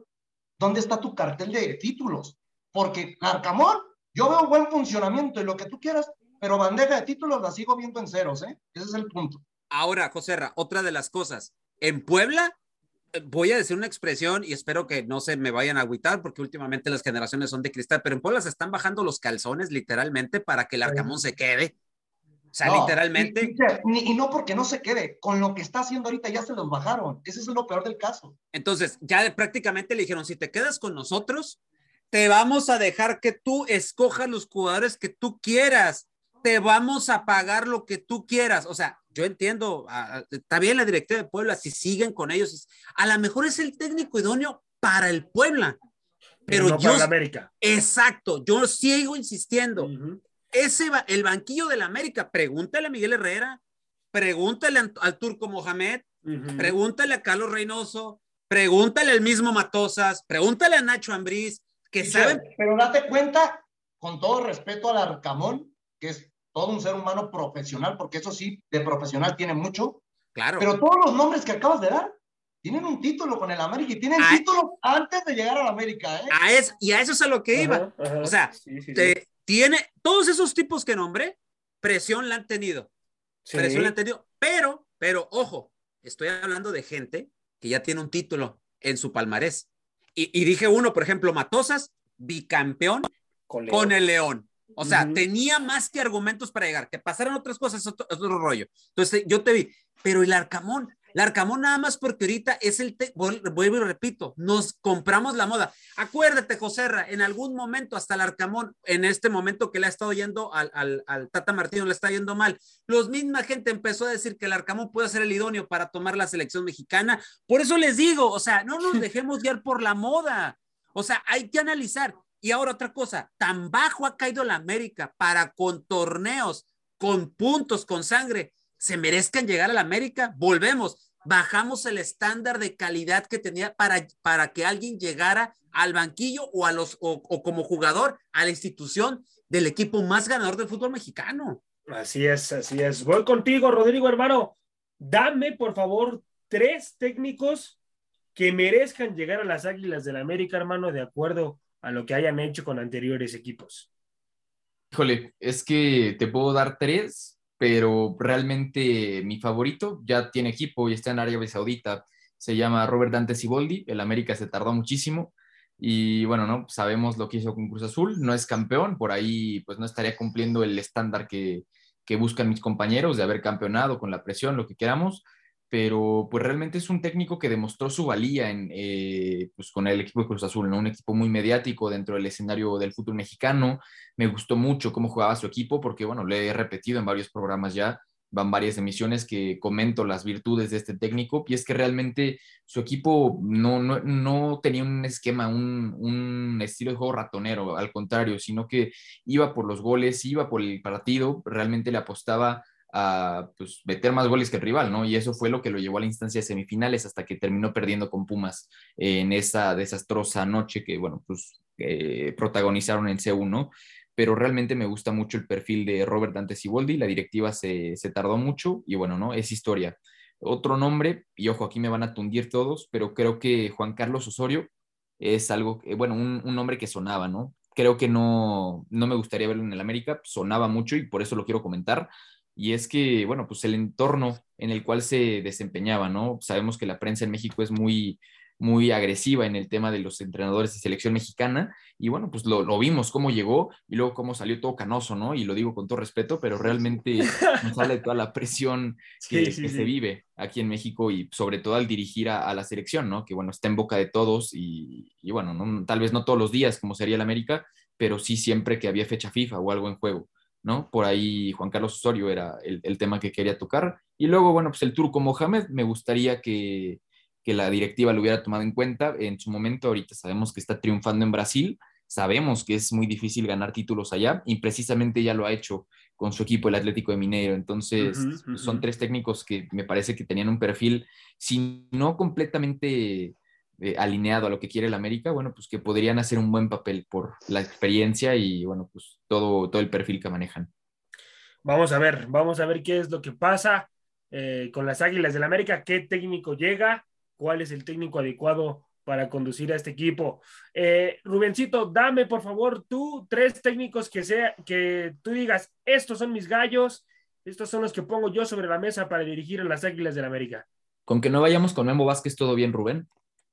¿dónde está tu cartel de títulos? Porque Arcamón, yo veo buen funcionamiento y lo que tú quieras, pero bandeja de títulos la sigo viendo en ceros, ¿eh? Ese es el punto. Ahora, José Ra, otra de las cosas, en Puebla, eh, voy a decir una expresión y espero que no se me vayan a agüitar porque últimamente las generaciones son de cristal, pero en Puebla se están bajando los calzones literalmente para que el Arcamón se quede. O sea, No, literalmente. Y, y- y no porque no se quede, con lo que está haciendo ahorita ya se los bajaron. Ese es lo peor del caso. Entonces, ya de- prácticamente le dijeron, si te quedas con nosotros, te vamos a dejar que tú escojas los jugadores que tú quieras. Te vamos a pagar lo que tú quieras. O sea, yo entiendo, está bien la directiva de Puebla, si siguen con ellos, a lo mejor es el técnico idóneo para el Puebla. Pero no yo, para la América. exacto, yo sigo insistiendo. Ujú. Ese, va- el banquillo del América, pregúntale a Miguel Herrera, pregúntale al, al Turco Mohamed. Pregúntale a Carlos Reynoso, pregúntale al mismo Matosas, pregúntale a Nacho Ambriz, que Sí, saben, Pero date cuenta con todo respeto al Arcamón, que es todo un ser humano profesional, porque eso sí, de profesional tiene mucho, Claro. pero todos los nombres que acabas de dar tienen un título con el América y tienen Ah. título antes de llegar al América, ¿eh? A es, y a eso es a lo que iba. Ajá, ajá. O sea, Sí, sí, sí. Te- tiene todos esos tipos que nombré, presión la han tenido. Sí. Presión la han tenido. Pero, pero, ojo, estoy hablando de gente que ya tiene un título en su palmarés. Y, y dije uno, por ejemplo, Matosas, bicampeón Con León. con el León. O sea, tenía más que argumentos para llegar. Que pasaran otras cosas, es otro, es otro rollo. Entonces, yo te vi, pero el Arcamón, el Arcamón nada más porque ahorita es el, vuelvo y repito, nos compramos la moda. Acuérdate, Joserra, en algún momento hasta el Arcamón, en este momento que le ha estado yendo al, al, al Tata Martino, le está yendo mal, los misma gente empezó a decir que el Arcamón puede ser el idóneo para tomar la selección mexicana. Por eso les digo, o sea, no nos (laughs) dejemos guiar por la moda. O sea, hay que analizar. Y ahora otra cosa, tan bajo ha caído la América para con torneos, con puntos, con sangre, se merezcan llegar a la América. Volvemos, bajamos el estándar de calidad que tenía para, para que alguien llegara al banquillo o, a los, o, o como jugador a la institución del equipo más ganador del fútbol mexicano. Así es, así es. Voy contigo, Rodrigo, hermano. Dame, por favor, tres técnicos que merezcan llegar a las Águilas del América, hermano, de acuerdo a lo que hayan hecho con anteriores equipos. Híjole, es que te puedo dar tres, pero realmente mi favorito ya tiene equipo y está en Arabia Saudita. Se llama Robert Dante Siboldi. El América se tardó muchísimo. Y bueno, no sabemos lo que hizo con Cruz Azul. No es campeón, por ahí pues no estaría cumpliendo el estándar que, que buscan mis compañeros de haber campeonado con la presión, lo que queramos. Pero pues realmente es un técnico que demostró su valía en, eh, pues, con el equipo de Cruz Azul, ¿no? un equipo muy mediático dentro del escenario del fútbol mexicano. Me gustó mucho cómo jugaba su equipo porque, bueno, le he repetido en varios programas ya, van varias emisiones que comento las virtudes de este técnico y es que realmente su equipo no, no, no tenía un esquema, un, un, estilo de juego ratonero, al contrario, sino que iba por los goles, iba por el partido, realmente le apostaba a pues, meter más goles que el rival, ¿no? Y eso fue lo que lo llevó a la instancia de semifinales hasta que terminó perdiendo con Pumas en esa desastrosa noche que, bueno, pues eh, protagonizaron en C1, ¿no? Pero realmente me gusta mucho el perfil de Robert Dante Siboldi, la directiva se, se tardó mucho y bueno, ¿no? Es historia. Otro nombre, y ojo, aquí me van a tundir todos, pero creo que Juan Carlos Osorio es algo, que, bueno, un, un nombre que sonaba, ¿no? Creo que no, no me gustaría verlo en el América, sonaba mucho y por eso lo quiero comentar y es que, bueno, pues el entorno en el cual se desempeñaba, ¿no? Sabemos que la prensa en México es muy, muy agresiva en el tema de los entrenadores de selección mexicana, y bueno, pues lo, lo vimos cómo llegó y luego cómo salió todo canoso, ¿no? Y lo digo con todo respeto, pero realmente nos sale toda la presión que, (laughs) Sí, sí, que sí. se vive aquí en México y sobre todo al dirigir a, a la selección, ¿no? Que bueno, está en boca de todos y, y bueno, no- tal vez no todos los días como sería el América, pero sí siempre que había fecha FIFA o algo en juego. ¿No? Por ahí Juan Carlos Osorio era el, el tema que quería tocar. Y luego, bueno, pues el turco Mohamed, me gustaría que, que la directiva lo hubiera tomado en cuenta en su momento. Ahorita sabemos que está triunfando en Brasil, sabemos que es muy difícil ganar títulos allá y precisamente ya lo ha hecho con su equipo, el Atlético de Mineiro. Entonces, son tres técnicos que me parece que tenían un perfil, si no completamente eh, alineado a lo que quiere el América, bueno, pues que podrían hacer un buen papel por la experiencia y, bueno, pues todo, todo el perfil que manejan. Vamos a ver, vamos a ver qué es lo que pasa eh, con las Águilas del América, qué técnico llega, cuál es el técnico adecuado para conducir a este equipo. Eh, Rubencito, dame por favor tú tres técnicos que sea que tú digas, estos son mis gallos, estos son los que pongo yo sobre la mesa para dirigir a las Águilas del América. Con que no vayamos con Memo Vázquez, todo bien, Rubén.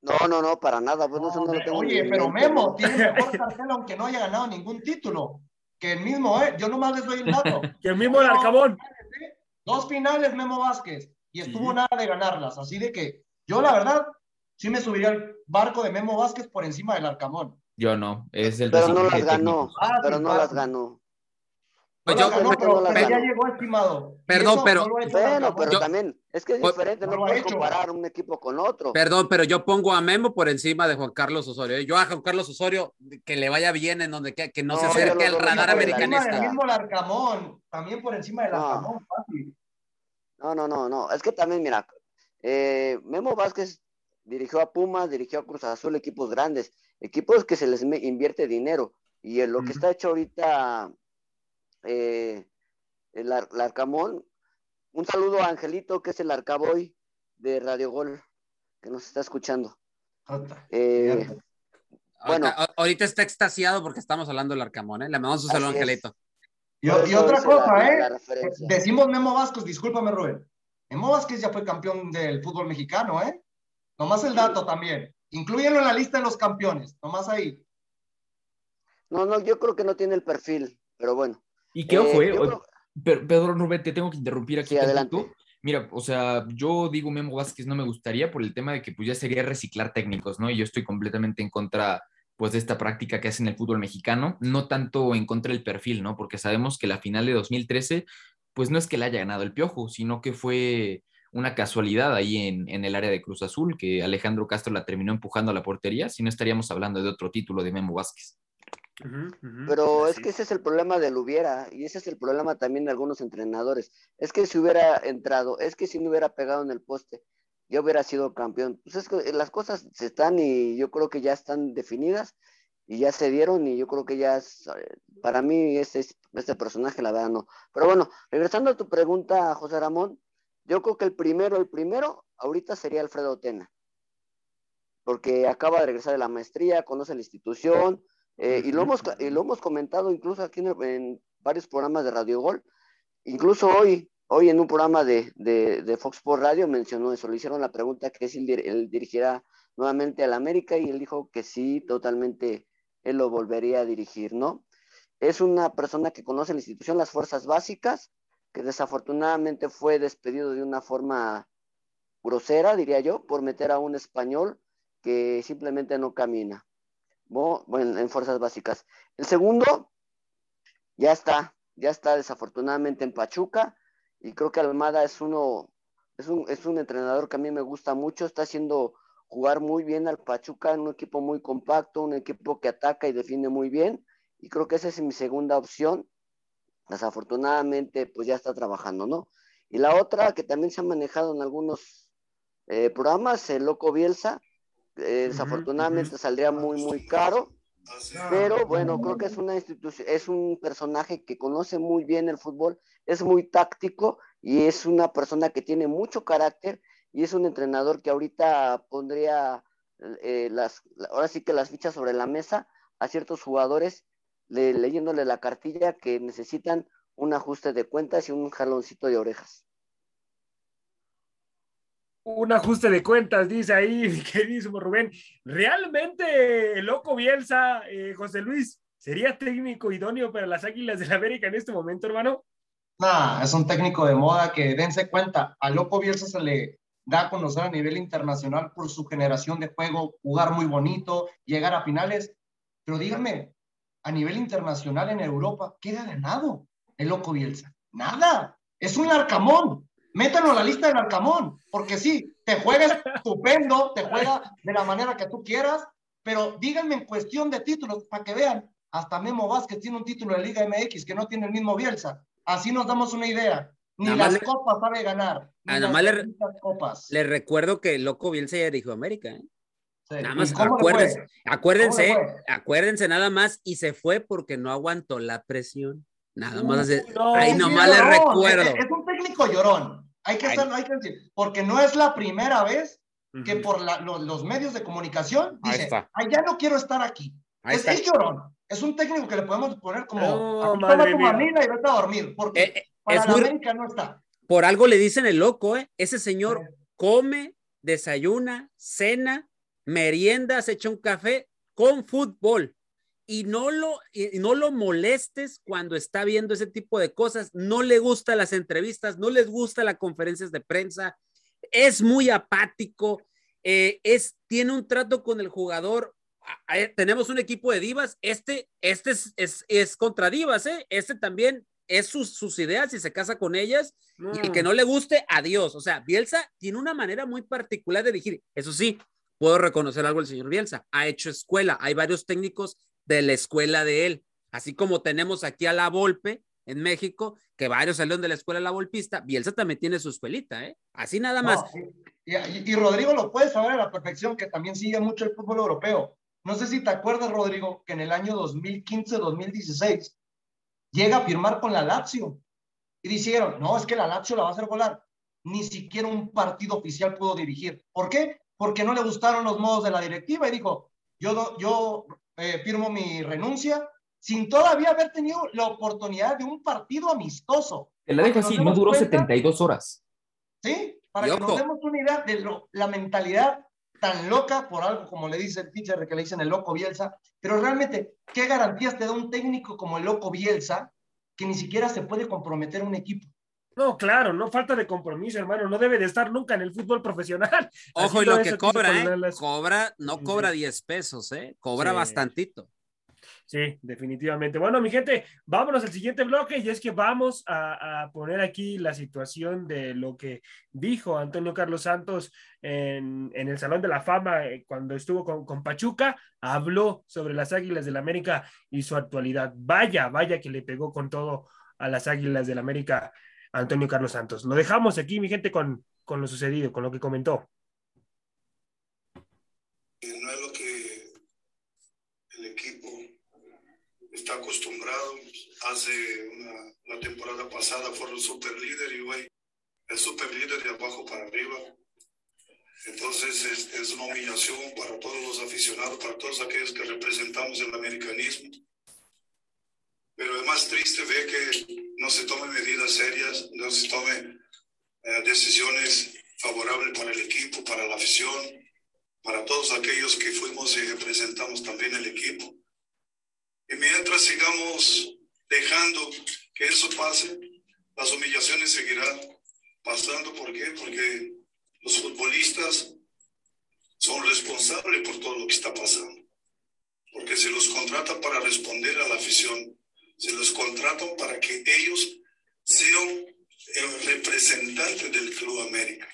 No, no, no, para nada. Pues no, eso no lo tengo ni Oye, pero mente, Memo tiene mejor cartel aunque no haya ganado ningún título. Que el mismo, ¿eh? Yo nomás les doy el dato. (laughs) Que el mismo Arcabón. Dos finales Memo Vázquez y estuvo Sí. nada de ganarlas. Así de que yo, la verdad, sí me subiría al barco de Memo Vázquez por encima del Arcamón. Yo no, es el Pero no las ganó. Ah, pero no las ganó. Pues yo- pero, no las pero ya llegó, estimado. Perdón, eso pero- no Bueno, pero también es que es Pues- diferente, no puedes hecho. comparar un equipo con otro. Perdón, pero yo pongo a Memo por encima de Juan Carlos Osorio. Yo a Juan Carlos Osorio, que le vaya bien en donde que, que no, No, se acerque al radar americanista. mismo el Arcamón. También por encima del No. Arcamón, fácil. No, no, no, no. Es que también, mira, eh, Memo Vázquez dirigió a Pumas, dirigió a Cruz Azul, equipos grandes, equipos que se les invierte dinero. Y en lo que está hecho ahorita eh, el, Ar- el Arcamón, un saludo a Angelito, que es el Arcaboy de Radio Gol, que nos está escuchando. Jota, Eh. Bueno. Ahorita, ahorita está extasiado porque estamos hablando del Arcamón, ¿eh? Le mandamos un saludo a. Angelito. Y, otra la- cosa, ¿eh? la. Decimos Memo Vázquez, discúlpame, Rubén. Memo Vázquez ya fue campeón del fútbol mexicano, ¿eh? Nomás el dato también. Inclúyenlo en la lista de los campeones, nomás ahí. No, no, yo creo que no tiene el perfil, pero bueno. Y qué Eh, ojo, eh, creo- Pedro Rubén, te tengo que interrumpir aquí. Sí, adelante. Mira, o sea, yo digo Memo Vázquez no me gustaría por el tema de que pues ya sería reciclar técnicos, ¿no? Y yo estoy completamente en contra pues de esta práctica que hacen el fútbol mexicano, no tanto en contra del perfil, ¿no? Porque sabemos que la final de 2013 pues no es que la haya ganado el Piojo, sino que fue una casualidad ahí en, en el área de Cruz Azul, que Alejandro Castro la terminó empujando a la portería, si no estaríamos hablando de otro título de Memo Vázquez. Pero es que ese es el problema del hubiera, y ese es el problema también de algunos entrenadores. Es que si hubiera entrado, es que si no hubiera pegado en el poste, ya hubiera sido campeón. Pues es que las cosas se están y yo creo que ya están definidas y ya se dieron y yo creo que ya es, eh, para mí ese, es- este personaje la verdad no. Pero bueno, regresando a tu pregunta, José Ramón, yo creo que el primero, el primero, ahorita sería Alfredo Tena, porque acaba de regresar de la maestría, conoce la institución, eh, y, lo hemos, y lo hemos comentado incluso aquí en, en varios programas de Radio Gol, incluso hoy, hoy en un programa de, de, de Fox Sports Radio mencionó eso, le hicieron la pregunta que si él, él dirigirá nuevamente al América y él dijo que sí, totalmente él lo volvería a dirigir, ¿no? Es una persona que conoce la institución, las fuerzas básicas, que desafortunadamente fue despedido de una forma grosera, diría yo, por meter a un español que simplemente no camina. En fuerzas básicas. El segundo, ya está, ya está desafortunadamente en Pachuca y creo que Almada es uno, es un, es un entrenador que a mí me gusta mucho, está haciendo jugar muy bien al Pachuca, en un equipo muy compacto, un equipo que ataca y defiende muy bien y creo que esa es mi segunda opción. Desafortunadamente, pues ya está trabajando, ¿no? Y la otra que también se ha manejado en algunos eh, programas, el Loco Bielsa, eh, desafortunadamente saldría muy, muy caro, pero bueno, creo que es una institución, es un personaje que conoce muy bien el fútbol, es muy táctico y es una persona que tiene mucho carácter y es un entrenador que ahorita pondría eh, las, ahora sí que las fichas sobre la mesa a ciertos jugadores le- leyéndole la cartilla que necesitan un ajuste de cuentas y un jaloncito de orejas. Un ajuste de cuentas, dice ahí (laughs) mi queridísimo Rubén. ¿Realmente el loco Bielsa, eh, José Luis, sería técnico idóneo para las Águilas del América en este momento, hermano? Nah, es un técnico de moda que dense cuenta, a Loco Bielsa se le da a conocer a nivel internacional por su generación de juego, jugar muy bonito, llegar a finales. Pero dígame, a nivel internacional en Europa, ¿qué ha ganado el Loco Bielsa? Nada. Es un arcamón. Métanlo a la lista del arcamón, porque sí, te juega estupendo, te juega de la manera que tú quieras, pero díganme en cuestión de títulos, para que vean, hasta Memo Vázquez tiene un título de Liga MX que no tiene el mismo Bielsa. Así nos damos una idea. Ni Nada las le- copas sabe ganar. Nada más le- copas. Recuerdo que el Loco Bielsa ya dijo América, ¿eh? Sí. Nada ¿Y más le acuérdense, acuérdense, ¿Cómo le acuérdense nada más y se fue porque no aguantó la presión. Nada más así. no, Ahí nomás les llorón, recuerdo. Es, es un técnico llorón. Hay que, hacerlo, hay que decir, porque no es la primera vez que por la- los medios de comunicación dice, está. "Ay, ya no quiero estar aquí. Es, es llorón. Es un técnico que le podemos poner como, No, "Aquí madre toma tu mamila y vete a dormir, porque Eh, eh, para es la muy- América no está. Por algo le dicen el loco, ¿eh? Ese señor come, desayuna, cena, merienda, se echa un café con fútbol. Y no lo, y no lo molestes cuando está viendo ese tipo de cosas. No le gustan las entrevistas, no les gusta las conferencias de prensa. Es muy apático. eh, es, tiene un trato con el jugador. a- a- tenemos un equipo de divas. Este, este es, es, es contra divas, ¿eh? Este también es sus, sus ideas y se casa con ellas. Y el que no le guste, adiós. O sea, Bielsa tiene una manera muy particular de dirigir. Eso sí, puedo reconocer algo el señor Bielsa. Ha hecho escuela. Hay varios técnicos de la escuela de él. Así como tenemos aquí a la Volpe en México, que varios salieron de la escuela de la Volpista, Bielsa también tiene su escuelita, ¿eh? Así nada más. No, y, y- y Rodrigo lo puede saber a la perfección, que también sigue mucho el fútbol europeo. No sé si te acuerdas, Rodrigo, que en el año 2015-2016 llega a firmar con la Lazio y dijeron, no, es que la Lazio la va a hacer volar. Ni siquiera un partido oficial pudo dirigir. ¿Por qué? Porque no le gustaron los modos de la directiva y dijo, yo, yo eh, firmo mi renuncia sin todavía haber tenido la oportunidad de un partido amistoso. Te la dejo así, no duró 72 horas. ¿Sí? Para que nos demos una idea de lo, la mentalidad tan loca por algo como le dice el teacher que le dicen el loco Bielsa, pero realmente, ¿qué garantías te da un técnico como el loco Bielsa que ni siquiera se puede comprometer un equipo? No, claro, no falta de compromiso, hermano. No debe de estar nunca en el fútbol profesional. (laughs) Ojo, y lo que cobra, ¿eh? Cobra, no cobra 10 pesos, ¿eh? Cobra sí. bastantito. Sí, definitivamente. Bueno, mi gente, vámonos al siguiente bloque y es que vamos a, a, poner aquí la situación de lo que dijo Antonio Carlos Santos en, en el Salón de la Fama eh, cuando estuvo con, con, Pachuca. Habló sobre las Águilas del la América y su actualidad. Vaya, vaya que le pegó con todo a las Águilas del la América Antonio Carlos Santos. Lo dejamos aquí, mi gente, con, con lo sucedido, con lo que comentó. No es lo que el equipo está acostumbrado. Hace una, temporada pasada fueron super líder y hoy es super líder de abajo para arriba. Entonces es, es, una humillación para todos los aficionados, para todos aquellos que representamos el americanismo. Pero es más triste ver que no se tomen medidas serias, no se tomen eh, decisiones favorables para el equipo, para la afición, para todos aquellos que fuimos y representamos también el equipo. Y mientras sigamos dejando que eso pase, las humillaciones seguirán pasando. ¿Por qué? Porque los futbolistas son responsables por todo lo que está pasando. Porque se los contratan para responder a la afición, se los contratan para que ellos sean el representante del Club América.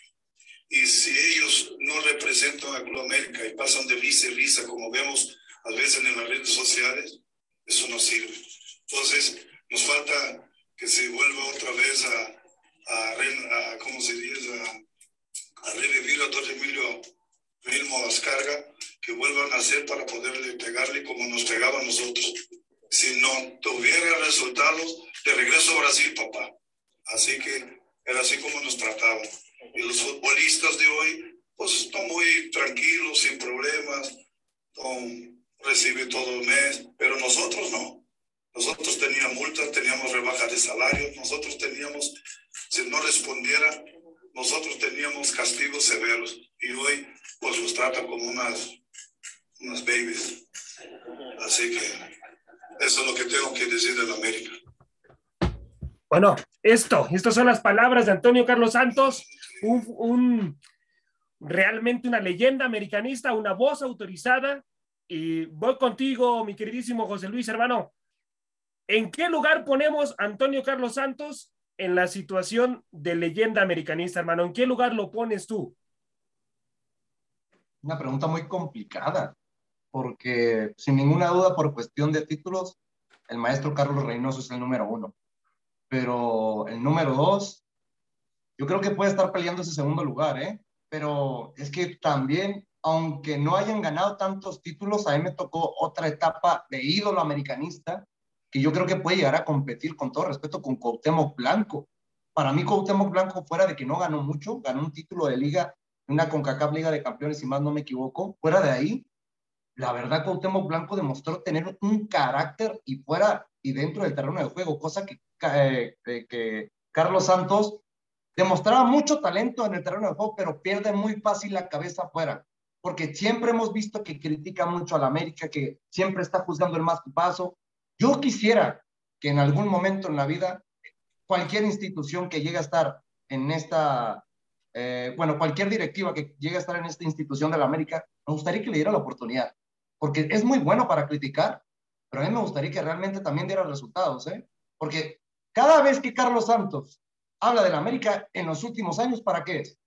Y si ellos no representan al Club América y pasan de risa y risa, como vemos a veces en las redes sociales, eso no sirve. Entonces, nos falta que se vuelva otra vez a, a, a ¿cómo se dice? A, a revivir a don Emilio Vilmo Ascarga, que vuelvan a hacer para poderle pegarle como nos pegaban nosotros. Si no tuviera resultados, de regreso a Brasil, papá. Así que era así como nos trataban. Y los futbolistas de hoy, pues están muy tranquilos, sin problemas, con recibe todo el mes, pero nosotros no. Nosotros teníamos multas, teníamos rebajas de salario, nosotros teníamos, si no respondiera, nosotros teníamos castigos severos y hoy pues los tratan como unas, unas babies. Así que eso es lo que tengo que decir de la América. Bueno, esto, estas son las palabras de Antonio Carlos Santos, un, un realmente una leyenda americanista, una voz autorizada y voy contigo, mi queridísimo José Luis, hermano. ¿En qué lugar ponemos a Antonio Carlos Santos en la situación de leyenda americanista, hermano? ¿En qué lugar lo pones tú? Una pregunta muy complicada, porque sin ninguna duda, por cuestión de títulos, el maestro Carlos Reynoso es el número uno. Pero el número dos, yo creo que puede estar peleando ese segundo lugar, ¿eh? Pero es que también aunque no hayan ganado tantos títulos, a mí me tocó otra etapa de ídolo americanista que yo creo que puede llegar a competir con todo respeto con Cuauhtémoc Blanco. Para mí Cuauhtémoc Blanco, fuera de que no ganó mucho, ganó un título de liga, una CONCACAF Liga de Campeones, si más no me equivoco, fuera de ahí, la verdad Cuauhtémoc Blanco demostró tener un carácter y fuera y dentro del terreno de juego, cosa que, eh, que Carlos Santos demostraba mucho talento en el terreno de juego, pero pierde muy fácil la cabeza afuera porque siempre hemos visto que critica mucho a la América, que siempre está juzgando el más paso. Yo quisiera que en algún momento en la vida, cualquier institución que llegue a estar en esta, eh, bueno, cualquier directiva que llegue a estar en esta institución de la América, me gustaría que le diera la oportunidad, porque es muy bueno para criticar, pero a mí me gustaría que realmente también diera resultados, ¿eh? Porque cada vez que Carlos Santos habla de la América en los últimos años, ¿para qué es?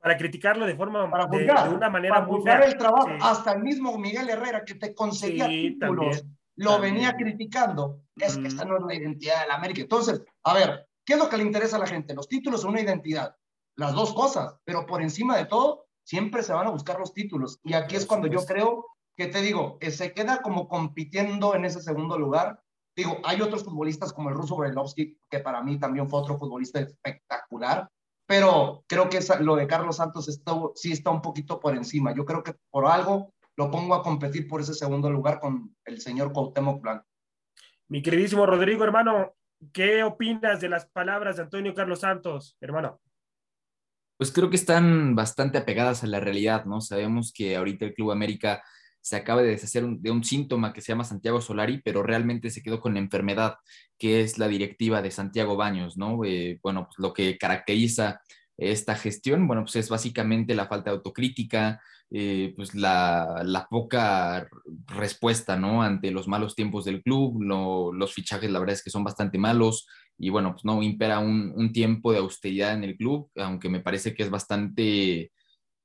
para criticarlo de forma para juzgar, de, de, una manera para muy juzgar el trabajo Sí. hasta el mismo Miguel Herrera que te conseguía Sí, títulos también, lo también. venía criticando es que Mm. esta no es la identidad de la América entonces a ver qué es lo que le interesa a la gente los títulos son una identidad las dos cosas pero por encima de todo siempre se van a buscar los títulos y aquí es cuando yo creo que te digo, eh, se queda como compitiendo en ese segundo lugar. Digo, hay otros futbolistas como el ruso Brailovsky, que para mí también fue otro futbolista espectacular, pero creo que esa, lo de Carlos Santos está, sí está un poquito por encima. Yo creo que por algo lo pongo a competir por ese segundo lugar con el señor Cuauhtémoc Blanco. Mi queridísimo Rodrigo, hermano, ¿qué opinas de las palabras de Antonio Carlos Santos, hermano? Pues creo que están bastante apegadas a la realidad, ¿no? Sabemos que ahorita el Club América se acaba de deshacer de un síntoma que se llama Santiago Solari, pero realmente se quedó con la enfermedad, que es la directiva de Santiago Baños, ¿no? Eh, bueno, pues lo que caracteriza esta gestión, bueno, pues es básicamente la falta de autocrítica, eh, pues la, la, poca respuesta, ¿no? Ante los malos tiempos del club, los fichajes, la verdad es que son bastante malos y bueno, pues no, impera un, un tiempo de austeridad en el club, aunque me parece que es bastante,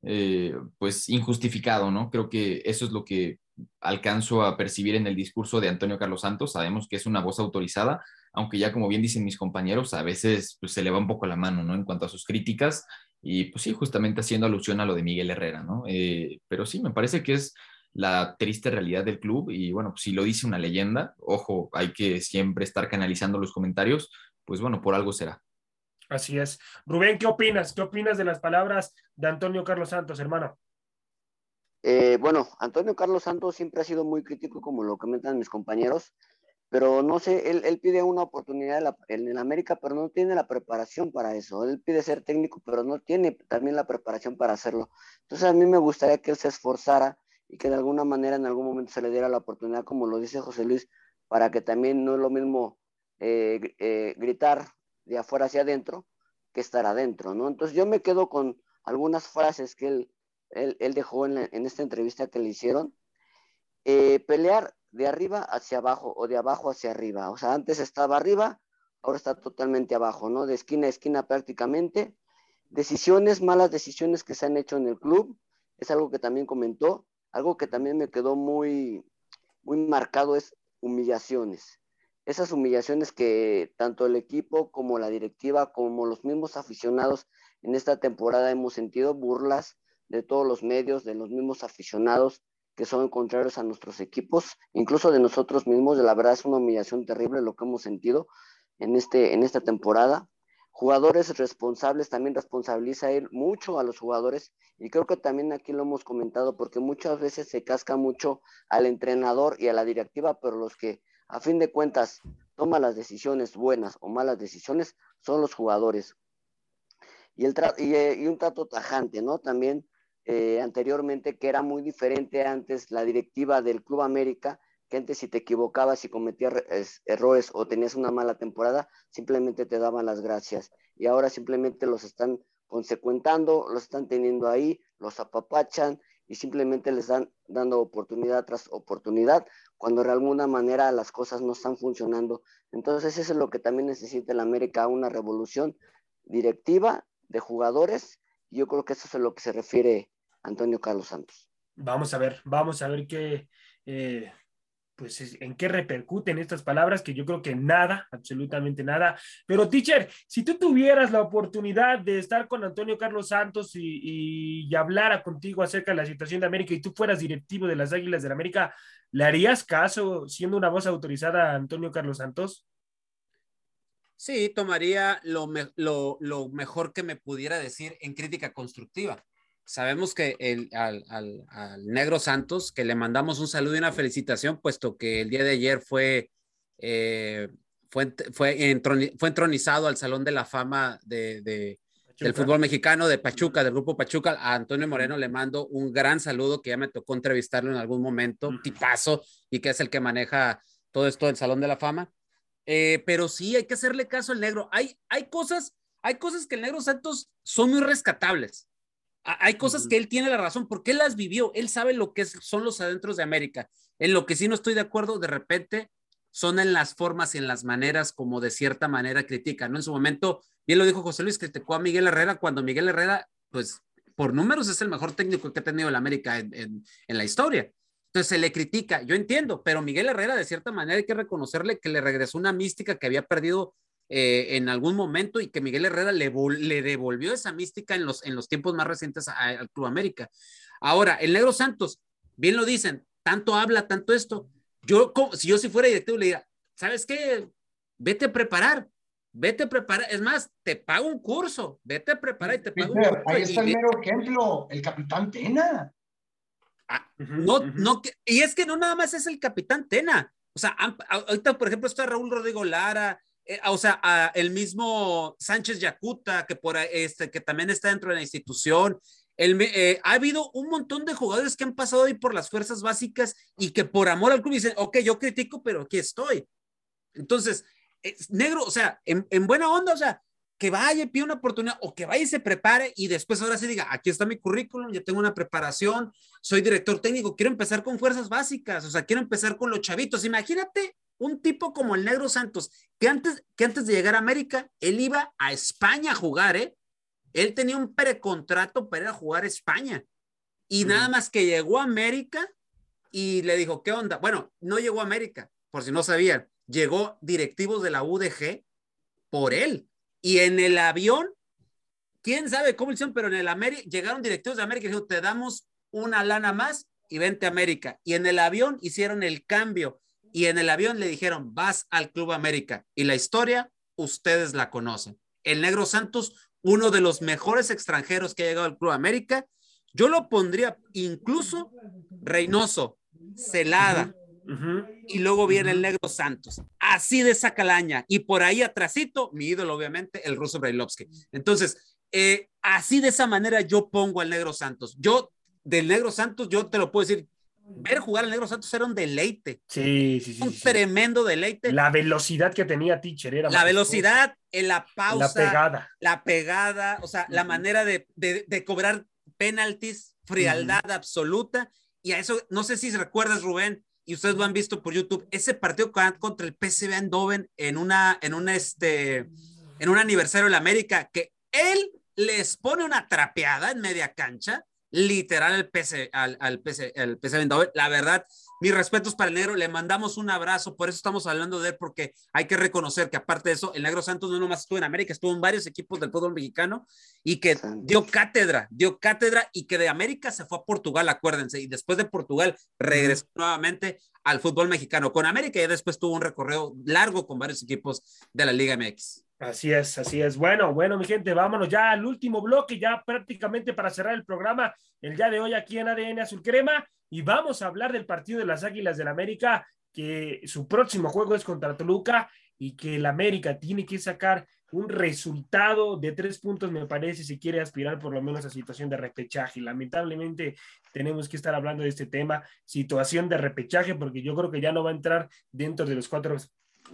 eh, pues, injustificado, ¿no? Creo que eso es lo que alcanzo a percibir en el discurso de Antonio Carlos Santos. Sabemos que es una voz autorizada, aunque ya como bien dicen mis compañeros, a veces pues, se le va un poco la mano, ¿no? En cuanto a sus críticas y pues sí, justamente haciendo alusión a lo de Miguel Herrera, ¿no? Eh, pero sí, me parece que es la triste realidad del club y bueno, pues si lo dice una leyenda, ojo, hay que siempre estar canalizando los comentarios, pues bueno, por algo será. Así es. Rubén, ¿qué opinas? ¿Qué opinas de las palabras de Antonio Carlos Santos, hermano? Eh, bueno, Antonio Carlos Santos siempre ha sido muy crítico, como lo comentan mis compañeros, pero no sé, él, pide una oportunidad en el América, pero no tiene la preparación para eso. Él pide ser técnico, pero no tiene también la preparación para hacerlo. Entonces a mí me gustaría que él se esforzara y que de alguna manera en algún momento se le diera la oportunidad, como lo dice José Luis, para que también no es lo mismo eh, eh, gritar de afuera hacia adentro que estar adentro, ¿no? Entonces yo me quedo con algunas frases que él, él, él dejó en, en, esta entrevista que le hicieron. Eh, pelear de arriba hacia abajo o de abajo hacia arriba. O sea, antes estaba arriba, ahora está totalmente abajo, ¿no? De esquina a esquina prácticamente. Decisiones, malas decisiones que se han hecho en el club, es algo que también comentó. Algo que también me quedó muy, muy marcado es humillaciones. Esas humillaciones que tanto el equipo como la directiva, como los mismos aficionados en esta temporada hemos sentido burlas de todos los medios, de los mismos aficionados, que son contrarios a nuestros equipos, incluso de nosotros mismos. De la verdad es una humillación terrible lo que hemos sentido en, este, en esta temporada. Jugadores responsables, también responsabiliza él mucho a los jugadores y creo que también aquí lo hemos comentado porque muchas veces se casca mucho al entrenador y a la directiva, pero los que a fin de cuentas toman las decisiones buenas o malas decisiones son los jugadores. Y, el y, y un trato tajante, ¿no? También eh, anteriormente, que era muy diferente antes la directiva del Club América, que antes si te equivocabas y cometías errores o tenías una mala temporada, simplemente te daban las gracias. Y ahora simplemente los están consecuentando, los están teniendo ahí, los apapachan y simplemente les dan dando oportunidad tras oportunidad cuando de alguna manera las cosas no están funcionando. Entonces eso es lo que también necesita el América, una revolución directiva de jugadores. Y yo creo que eso es a lo que se refiere Antonio Carlos Santos. Vamos a ver, vamos a ver qué, eh, pues en qué repercuten estas palabras, que yo creo que nada, absolutamente nada. Pero, teacher, si tú tuvieras la oportunidad de estar con Antonio Carlos Santos y, y, hablara contigo acerca de la situación de América y tú fueras directivo de las Águilas de la América, ¿le harías caso siendo una voz autorizada a Antonio Carlos Santos? Sí, tomaría lo, me, lo, lo mejor que me pudiera decir en crítica constructiva sabemos que el, al, al, al, Negro Santos, que le mandamos un saludo y una felicitación, puesto que el día de ayer fue, eh, fue, fue, entroni, fue, entronizado al Salón de la Fama de, de, del fútbol mexicano de Pachuca, del grupo Pachuca. A Antonio Moreno le mando un gran saludo, que ya me tocó entrevistarlo en algún momento, un tipazo, y que es el que maneja todo esto del Salón de la Fama. Eh, pero sí, hay que hacerle caso al negro. Hay, hay, cosas, hay cosas que el Negro Santos son muy rescatables hay cosas que él tiene la razón porque él las vivió, él sabe lo que son los adentros de América. En lo que sí no estoy de acuerdo, de repente, son en las formas y en las maneras como de cierta manera critica, ¿no? En su momento, bien lo dijo José Luis, criticó a Miguel Herrera cuando Miguel Herrera, pues por números es el mejor técnico que ha tenido el América en, en, en la historia. Entonces se le critica, yo entiendo, pero Miguel Herrera de cierta manera hay que reconocerle que le regresó una mística que había perdido eh, en algún momento y que Miguel Herrera le, le devolvió esa mística en los, en los tiempos más recientes al Club América. Ahora, el Negro Santos, bien lo dicen, tanto habla, tanto esto. Yo, como, si yo si fuera directivo, le diría, ¿sabes qué? Vete a preparar, vete a preparar. Es más, te pago un curso, vete a preparar y te pago un curso. Ahí está el mero ejemplo, el capitán Tena. Ah, no, no, y es que no nada más es el capitán Tena. O sea, ahorita, por ejemplo, está Raúl Rodrigo Lara, eh, o sea, el mismo Sánchez Yacuta, que, por, este, que también está dentro de la institución. El, eh, ha habido un montón de jugadores que han pasado ahí por las fuerzas básicas y que por amor al club dicen, ok, yo critico, pero aquí estoy. Entonces, es negro, o sea, en, en buena onda, o sea, que vaya y pida una oportunidad o que vaya y se prepare y después ahora sí diga, aquí está mi currículum, ya tengo una preparación, soy director técnico, quiero empezar con fuerzas básicas, o sea, quiero empezar con los chavitos. Imagínate un tipo como el Negro Santos, que antes, que antes de llegar a América, él iba a España a jugar, ¿eh? Él tenía un precontrato para ir a jugar a España. Y nada más que llegó a América y le dijo, ¿qué onda? Bueno, no llegó a América, por si no sabían, llegó directivos de la UDG por él. Y en el avión, quién sabe cómo hicieron, pero en el América, llegaron directivos de América y dijeron, te damos una lana más y vente a América. Y en el avión hicieron el cambio y en el avión le dijeron, vas al Club América. Y la historia, ustedes la conocen. El Negro Santos, uno de los mejores extranjeros que ha llegado al Club América. Yo lo pondría incluso Reynoso, Celada, y luego viene el Negro Santos. Así de esa calaña. Y por ahí atrásito, mi ídolo, obviamente, el ruso Brailovsky. Entonces, eh, así de esa manera yo pongo al Negro Santos. Yo, del Negro Santos, yo te lo puedo decir, ver jugar al Negro Santos era un deleite, Sí, sí, sí. un sí. tremendo deleite. La, La velocidad que tenía Teacher era majestuosa. velocidad, en la pausa, La pegada. la pegada, o sea, la manera de, de, de cobrar penaltis, frialdad absoluta. Y a eso, no sé si recuerdas, Rubén, y ustedes lo han visto por YouTube, ese partido con- contra el PSV Eindhoven en una, en una, este, en un aniversario de la América, que él les pone una trapeada en media cancha, literal al PC, al, al PC, al PSV Eindhoven. La verdad, mis respetos para el negro, le mandamos un abrazo, por eso estamos hablando de él, porque hay que reconocer que aparte de eso, el negro Santos no nomás estuvo en América, estuvo en varios equipos del fútbol mexicano y que Santos. dio cátedra, dio cátedra y que de América se fue a Portugal, acuérdense, y después de Portugal regresó nuevamente al fútbol mexicano con América y después tuvo un recorrido largo con varios equipos de la Liga MX. Así es, así es. Bueno, bueno, mi gente, vámonos ya al último bloque, ya prácticamente para cerrar el programa el día de hoy aquí en ADN Azul Crema. Y vamos a hablar del partido de las Águilas del América, que su próximo juego es contra Toluca y que el América tiene que sacar un resultado de tres puntos, me parece, si quiere aspirar por lo menos a situación de repechaje. Lamentablemente tenemos que estar hablando de este tema, situación de repechaje, porque yo creo que ya no va a entrar dentro de los cuatro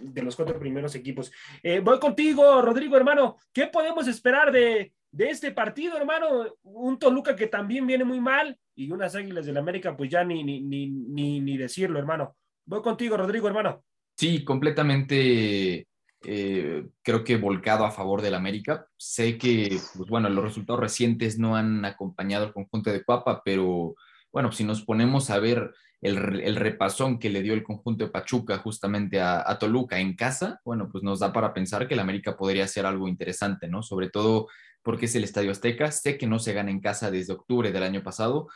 de los cuatro primeros equipos. Eh, voy contigo, Rodrigo, hermano. ¿Qué podemos esperar de, de este partido, hermano? Un Toluca que también viene muy mal y unas Águilas del América, pues ya ni, ni, ni, ni, ni decirlo, hermano. Voy contigo, Rodrigo, hermano. Sí, completamente eh, creo que volcado a favor del América. Sé que, pues bueno, los resultados recientes no han acompañado al conjunto de Cuapa, pero bueno, si nos ponemos a ver el, repasón que le dio el conjunto de Pachuca justamente a, a, Toluca en casa, bueno, pues nos da para pensar que el América podría ser algo interesante, ¿no? Sobre todo porque es el Estadio Azteca. Sé que no se gana en casa desde octubre del año pasado,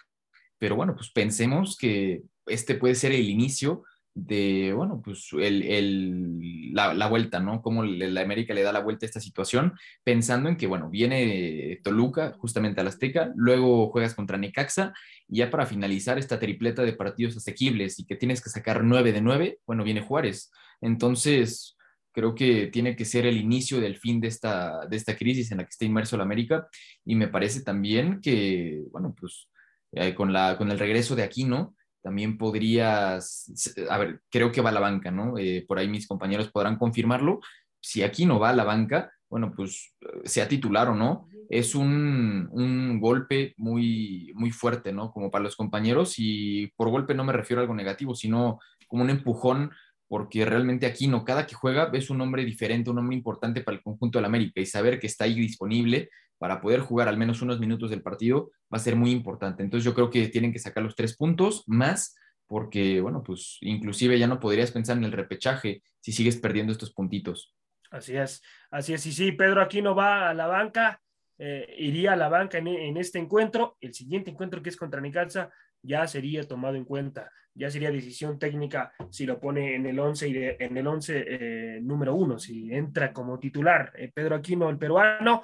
pero bueno, pues pensemos que este puede ser el inicio de, bueno, pues el, el, la, la, vuelta, ¿no? Cómo la América le da la vuelta a esta situación, pensando en que, bueno, viene Toluca justamente al Azteca, luego juegas contra Necaxa, y ya para finalizar esta tripleta de partidos asequibles y que tienes que sacar nueve de nueve, bueno, viene Juárez. Entonces, creo que tiene que ser el inicio del fin de esta, de esta crisis en la que está inmerso la América, y me parece también que, bueno, pues eh, con, la, con el regreso de Aquino, también podrías, a ver, creo que va a la banca, ¿no? Eh, por ahí mis compañeros podrán confirmarlo. Si aquí no va a la banca, bueno, pues sea titular o no, es un, un, golpe muy, muy fuerte, ¿no? Como para los compañeros y por golpe no me refiero a algo negativo, sino como un empujón, porque realmente Aquino, cada que juega, es un hombre diferente, un hombre importante para el conjunto del América y saber que está ahí disponible para poder jugar al menos unos minutos del partido va a ser muy importante. Entonces yo creo que tienen que sacar los tres puntos más porque, bueno, pues inclusive ya no podrías pensar en el repechaje si sigues perdiendo estos puntitos. Así es, así es. Y sí, Pedro Aquino va a la banca, eh, iría a la banca en, en, este encuentro. El siguiente encuentro que es contra Necaxa, ya sería tomado en cuenta, ya sería decisión técnica si lo pone en el 11 y de- en el 11 eh, número uno, si entra como titular eh, Pedro Aquino, el peruano.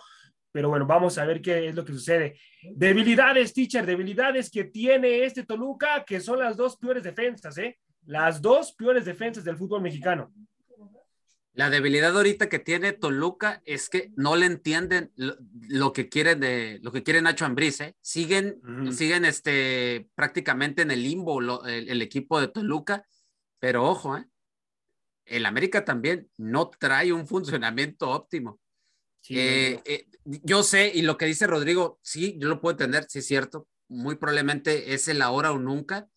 Pero bueno, vamos a ver qué es lo que sucede. Debilidades, teacher, debilidades que tiene este Toluca, que son las dos peores defensas, ¿eh? Las dos peores defensas del fútbol mexicano. La debilidad ahorita que tiene Toluca es que no le entienden lo, lo que quieren de lo que quiere Nacho Ambriz, ¿eh? Siguen, siguen este prácticamente en el limbo lo- el, el equipo de Toluca, pero ojo, ¿eh? El América también no trae un funcionamiento óptimo. Sí, Eh, eh, yo sé, y lo que dice Rodrigo, sí, yo lo puedo entender, sí es cierto, muy probablemente es el ahora o nunca,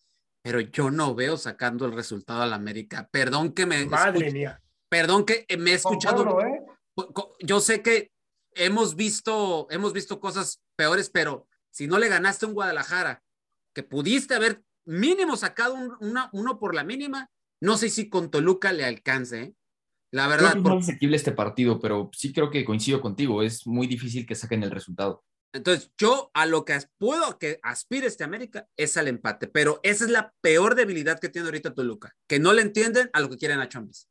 pero yo no veo sacando el resultado al América. Perdón que me Madre escuche- mía. Perdón que eh, me he escuchado. Concuerdo, ¿eh? Yo sé que hemos visto, hemos visto cosas peores, pero si no le ganaste a un Guadalajara, que pudiste haber mínimo sacado un- una, uno por la mínima, no sé si con Toluca le alcance, ¿eh? La Creo verdad, que es por- más asequible este partido, pero sí creo que coincido contigo. Es muy difícil que saquen el resultado. Entonces, yo a lo que puedo que aspire este América es al empate, pero esa es la peor debilidad que tiene ahorita Toluca, que no le entienden a lo que quieren a Chombis.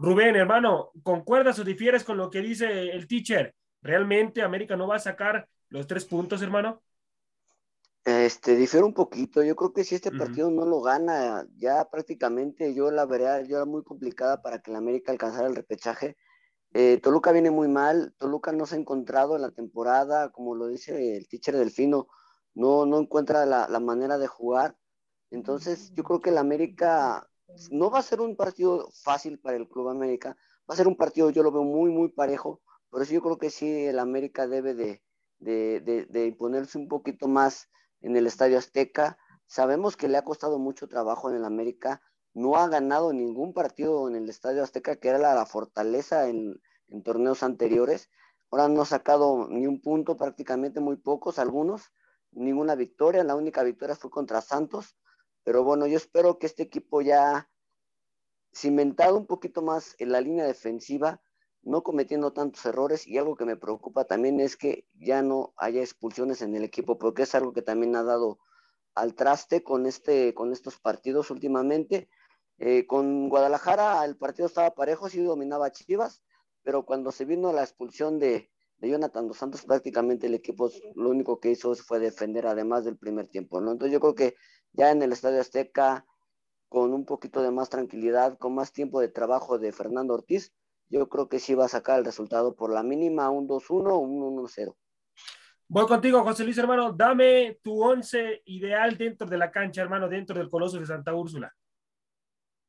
Rubén, hermano, ¿concuerdas o difieres con lo que dice el teacher? ¿Realmente América no va a sacar los tres puntos, hermano? Este, difiere un poquito. Yo creo que si este partido no lo gana, ya prácticamente yo la vería, yo era muy complicada para que el América alcanzara el repechaje. Eh, Toluca viene muy mal, Toluca no se ha encontrado en la temporada, como lo dice el teacher Delfino, no, no encuentra la, la manera de jugar. Entonces, yo creo que el América no va a ser un partido fácil para el Club América, va a ser un partido, yo lo veo muy, muy parejo, por eso yo creo que sí, el América debe de, de, de, imponerse un poquito más en el Estadio Azteca. Sabemos que le ha costado mucho trabajo en el América, no ha ganado ningún partido en el Estadio Azteca, que era la, la fortaleza en, en torneos anteriores. Ahora no ha sacado ni un punto, prácticamente muy pocos, algunos, ninguna victoria. La única victoria fue contra Santos. Pero bueno, yo espero que este equipo ya cimentado un poquito más en la línea defensiva, no cometiendo tantos errores y algo que me preocupa también es que ya no haya expulsiones en el equipo, porque es algo que también ha dado al traste con, este, con estos partidos últimamente. Eh, con Guadalajara el partido estaba parejo, sí dominaba Chivas, pero cuando se vino la expulsión de, de Jonathan Dos Santos, prácticamente el equipo lo único que hizo fue defender además del primer tiempo. Entonces yo creo que ya en el Estadio Azteca, con un poquito de más tranquilidad, con más tiempo de trabajo de Fernando Ortiz, yo creo que sí va a sacar el resultado por la mínima, un 2-1 o un 1-0. Voy contigo, José Luis, hermano. Dame tu once ideal dentro de la cancha, hermano, dentro del Coloso de Santa Úrsula.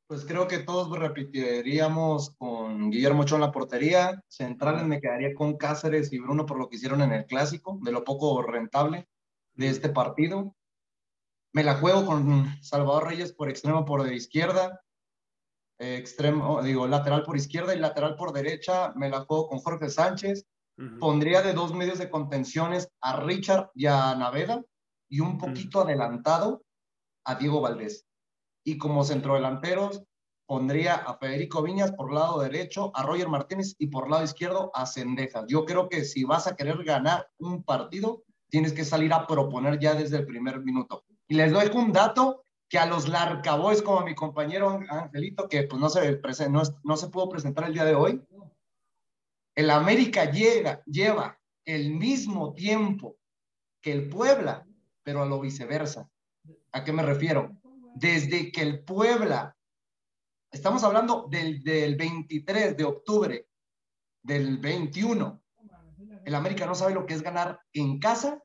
Pues creo que todos repetiríamos con Guillermo Ochoa en la portería. Centrales me quedaría con Cáceres y Bruno por lo que hicieron en el clásico, de lo poco rentable de este partido. Me la juego con Salvador Reyes por extremo por de izquierda, eh, extremo, digo, lateral por izquierda y lateral por derecha. Me la juego con Jorge Sánchez. Ujú. Pondría de dos medios de contenciones a Richard y a Naveda y un poquito adelantado a Diego Valdés. Y como centrodelanteros pondría a Federico Viñas por lado derecho, a Roger Martínez y por lado izquierdo a Cendejas. Yo creo que si vas a querer ganar un partido, tienes que salir a proponer ya desde el primer minuto. Y les doy un dato que a los Larcaboys, como mi compañero Angelito, que pues no se, no, no se pudo presentar el día de hoy, el América llega, lleva el mismo tiempo que el Puebla, pero a lo viceversa. ¿A qué me refiero? Desde que el Puebla, estamos hablando del, del 23 de octubre del 21, el América no sabe lo que es ganar en casa,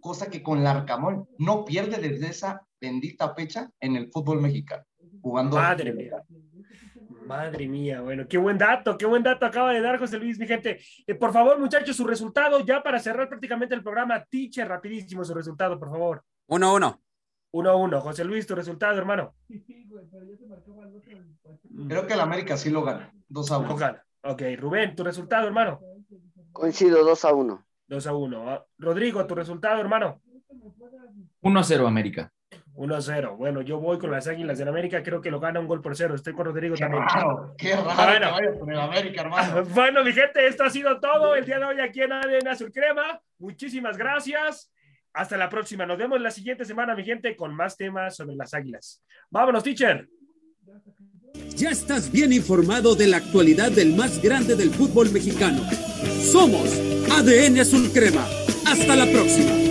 cosa que con Larcamón no pierde desde esa bendita fecha en el fútbol mexicano, jugando. Madre mía. Madre mía, bueno, qué buen dato, qué buen dato acaba de dar José Luis, mi gente. Eh, por favor, muchachos, su resultado ya para cerrar prácticamente el programa. Teacher, rapidísimo su resultado, por favor. 1-1. 1-1. José Luis, tu resultado, hermano. Creo que el América sí lo gana, 2 a 1. Ojalá. Ok, Rubén, tu resultado, hermano. Coincido 2 a 1. 2 a 1. Ah, Rodrigo, tu resultado, hermano. 1-0 América. 1 a 0. Bueno, yo voy con las Águilas del América, creo que lo gana un gol por cero. Estoy con Rodrigo Qué también. raro, qué raro Bueno. que vayas con el América, hermano. (laughs) Bueno, mi gente, esto ha sido todo el día de hoy aquí en ADN Azul Crema. Muchísimas gracias. Hasta la próxima. Nos vemos la siguiente semana, mi gente, con más temas sobre las águilas. Vámonos, teacher. Ya estás bien informado de la actualidad del más grande del fútbol mexicano. Somos ADN Azul Crema. Hasta la próxima.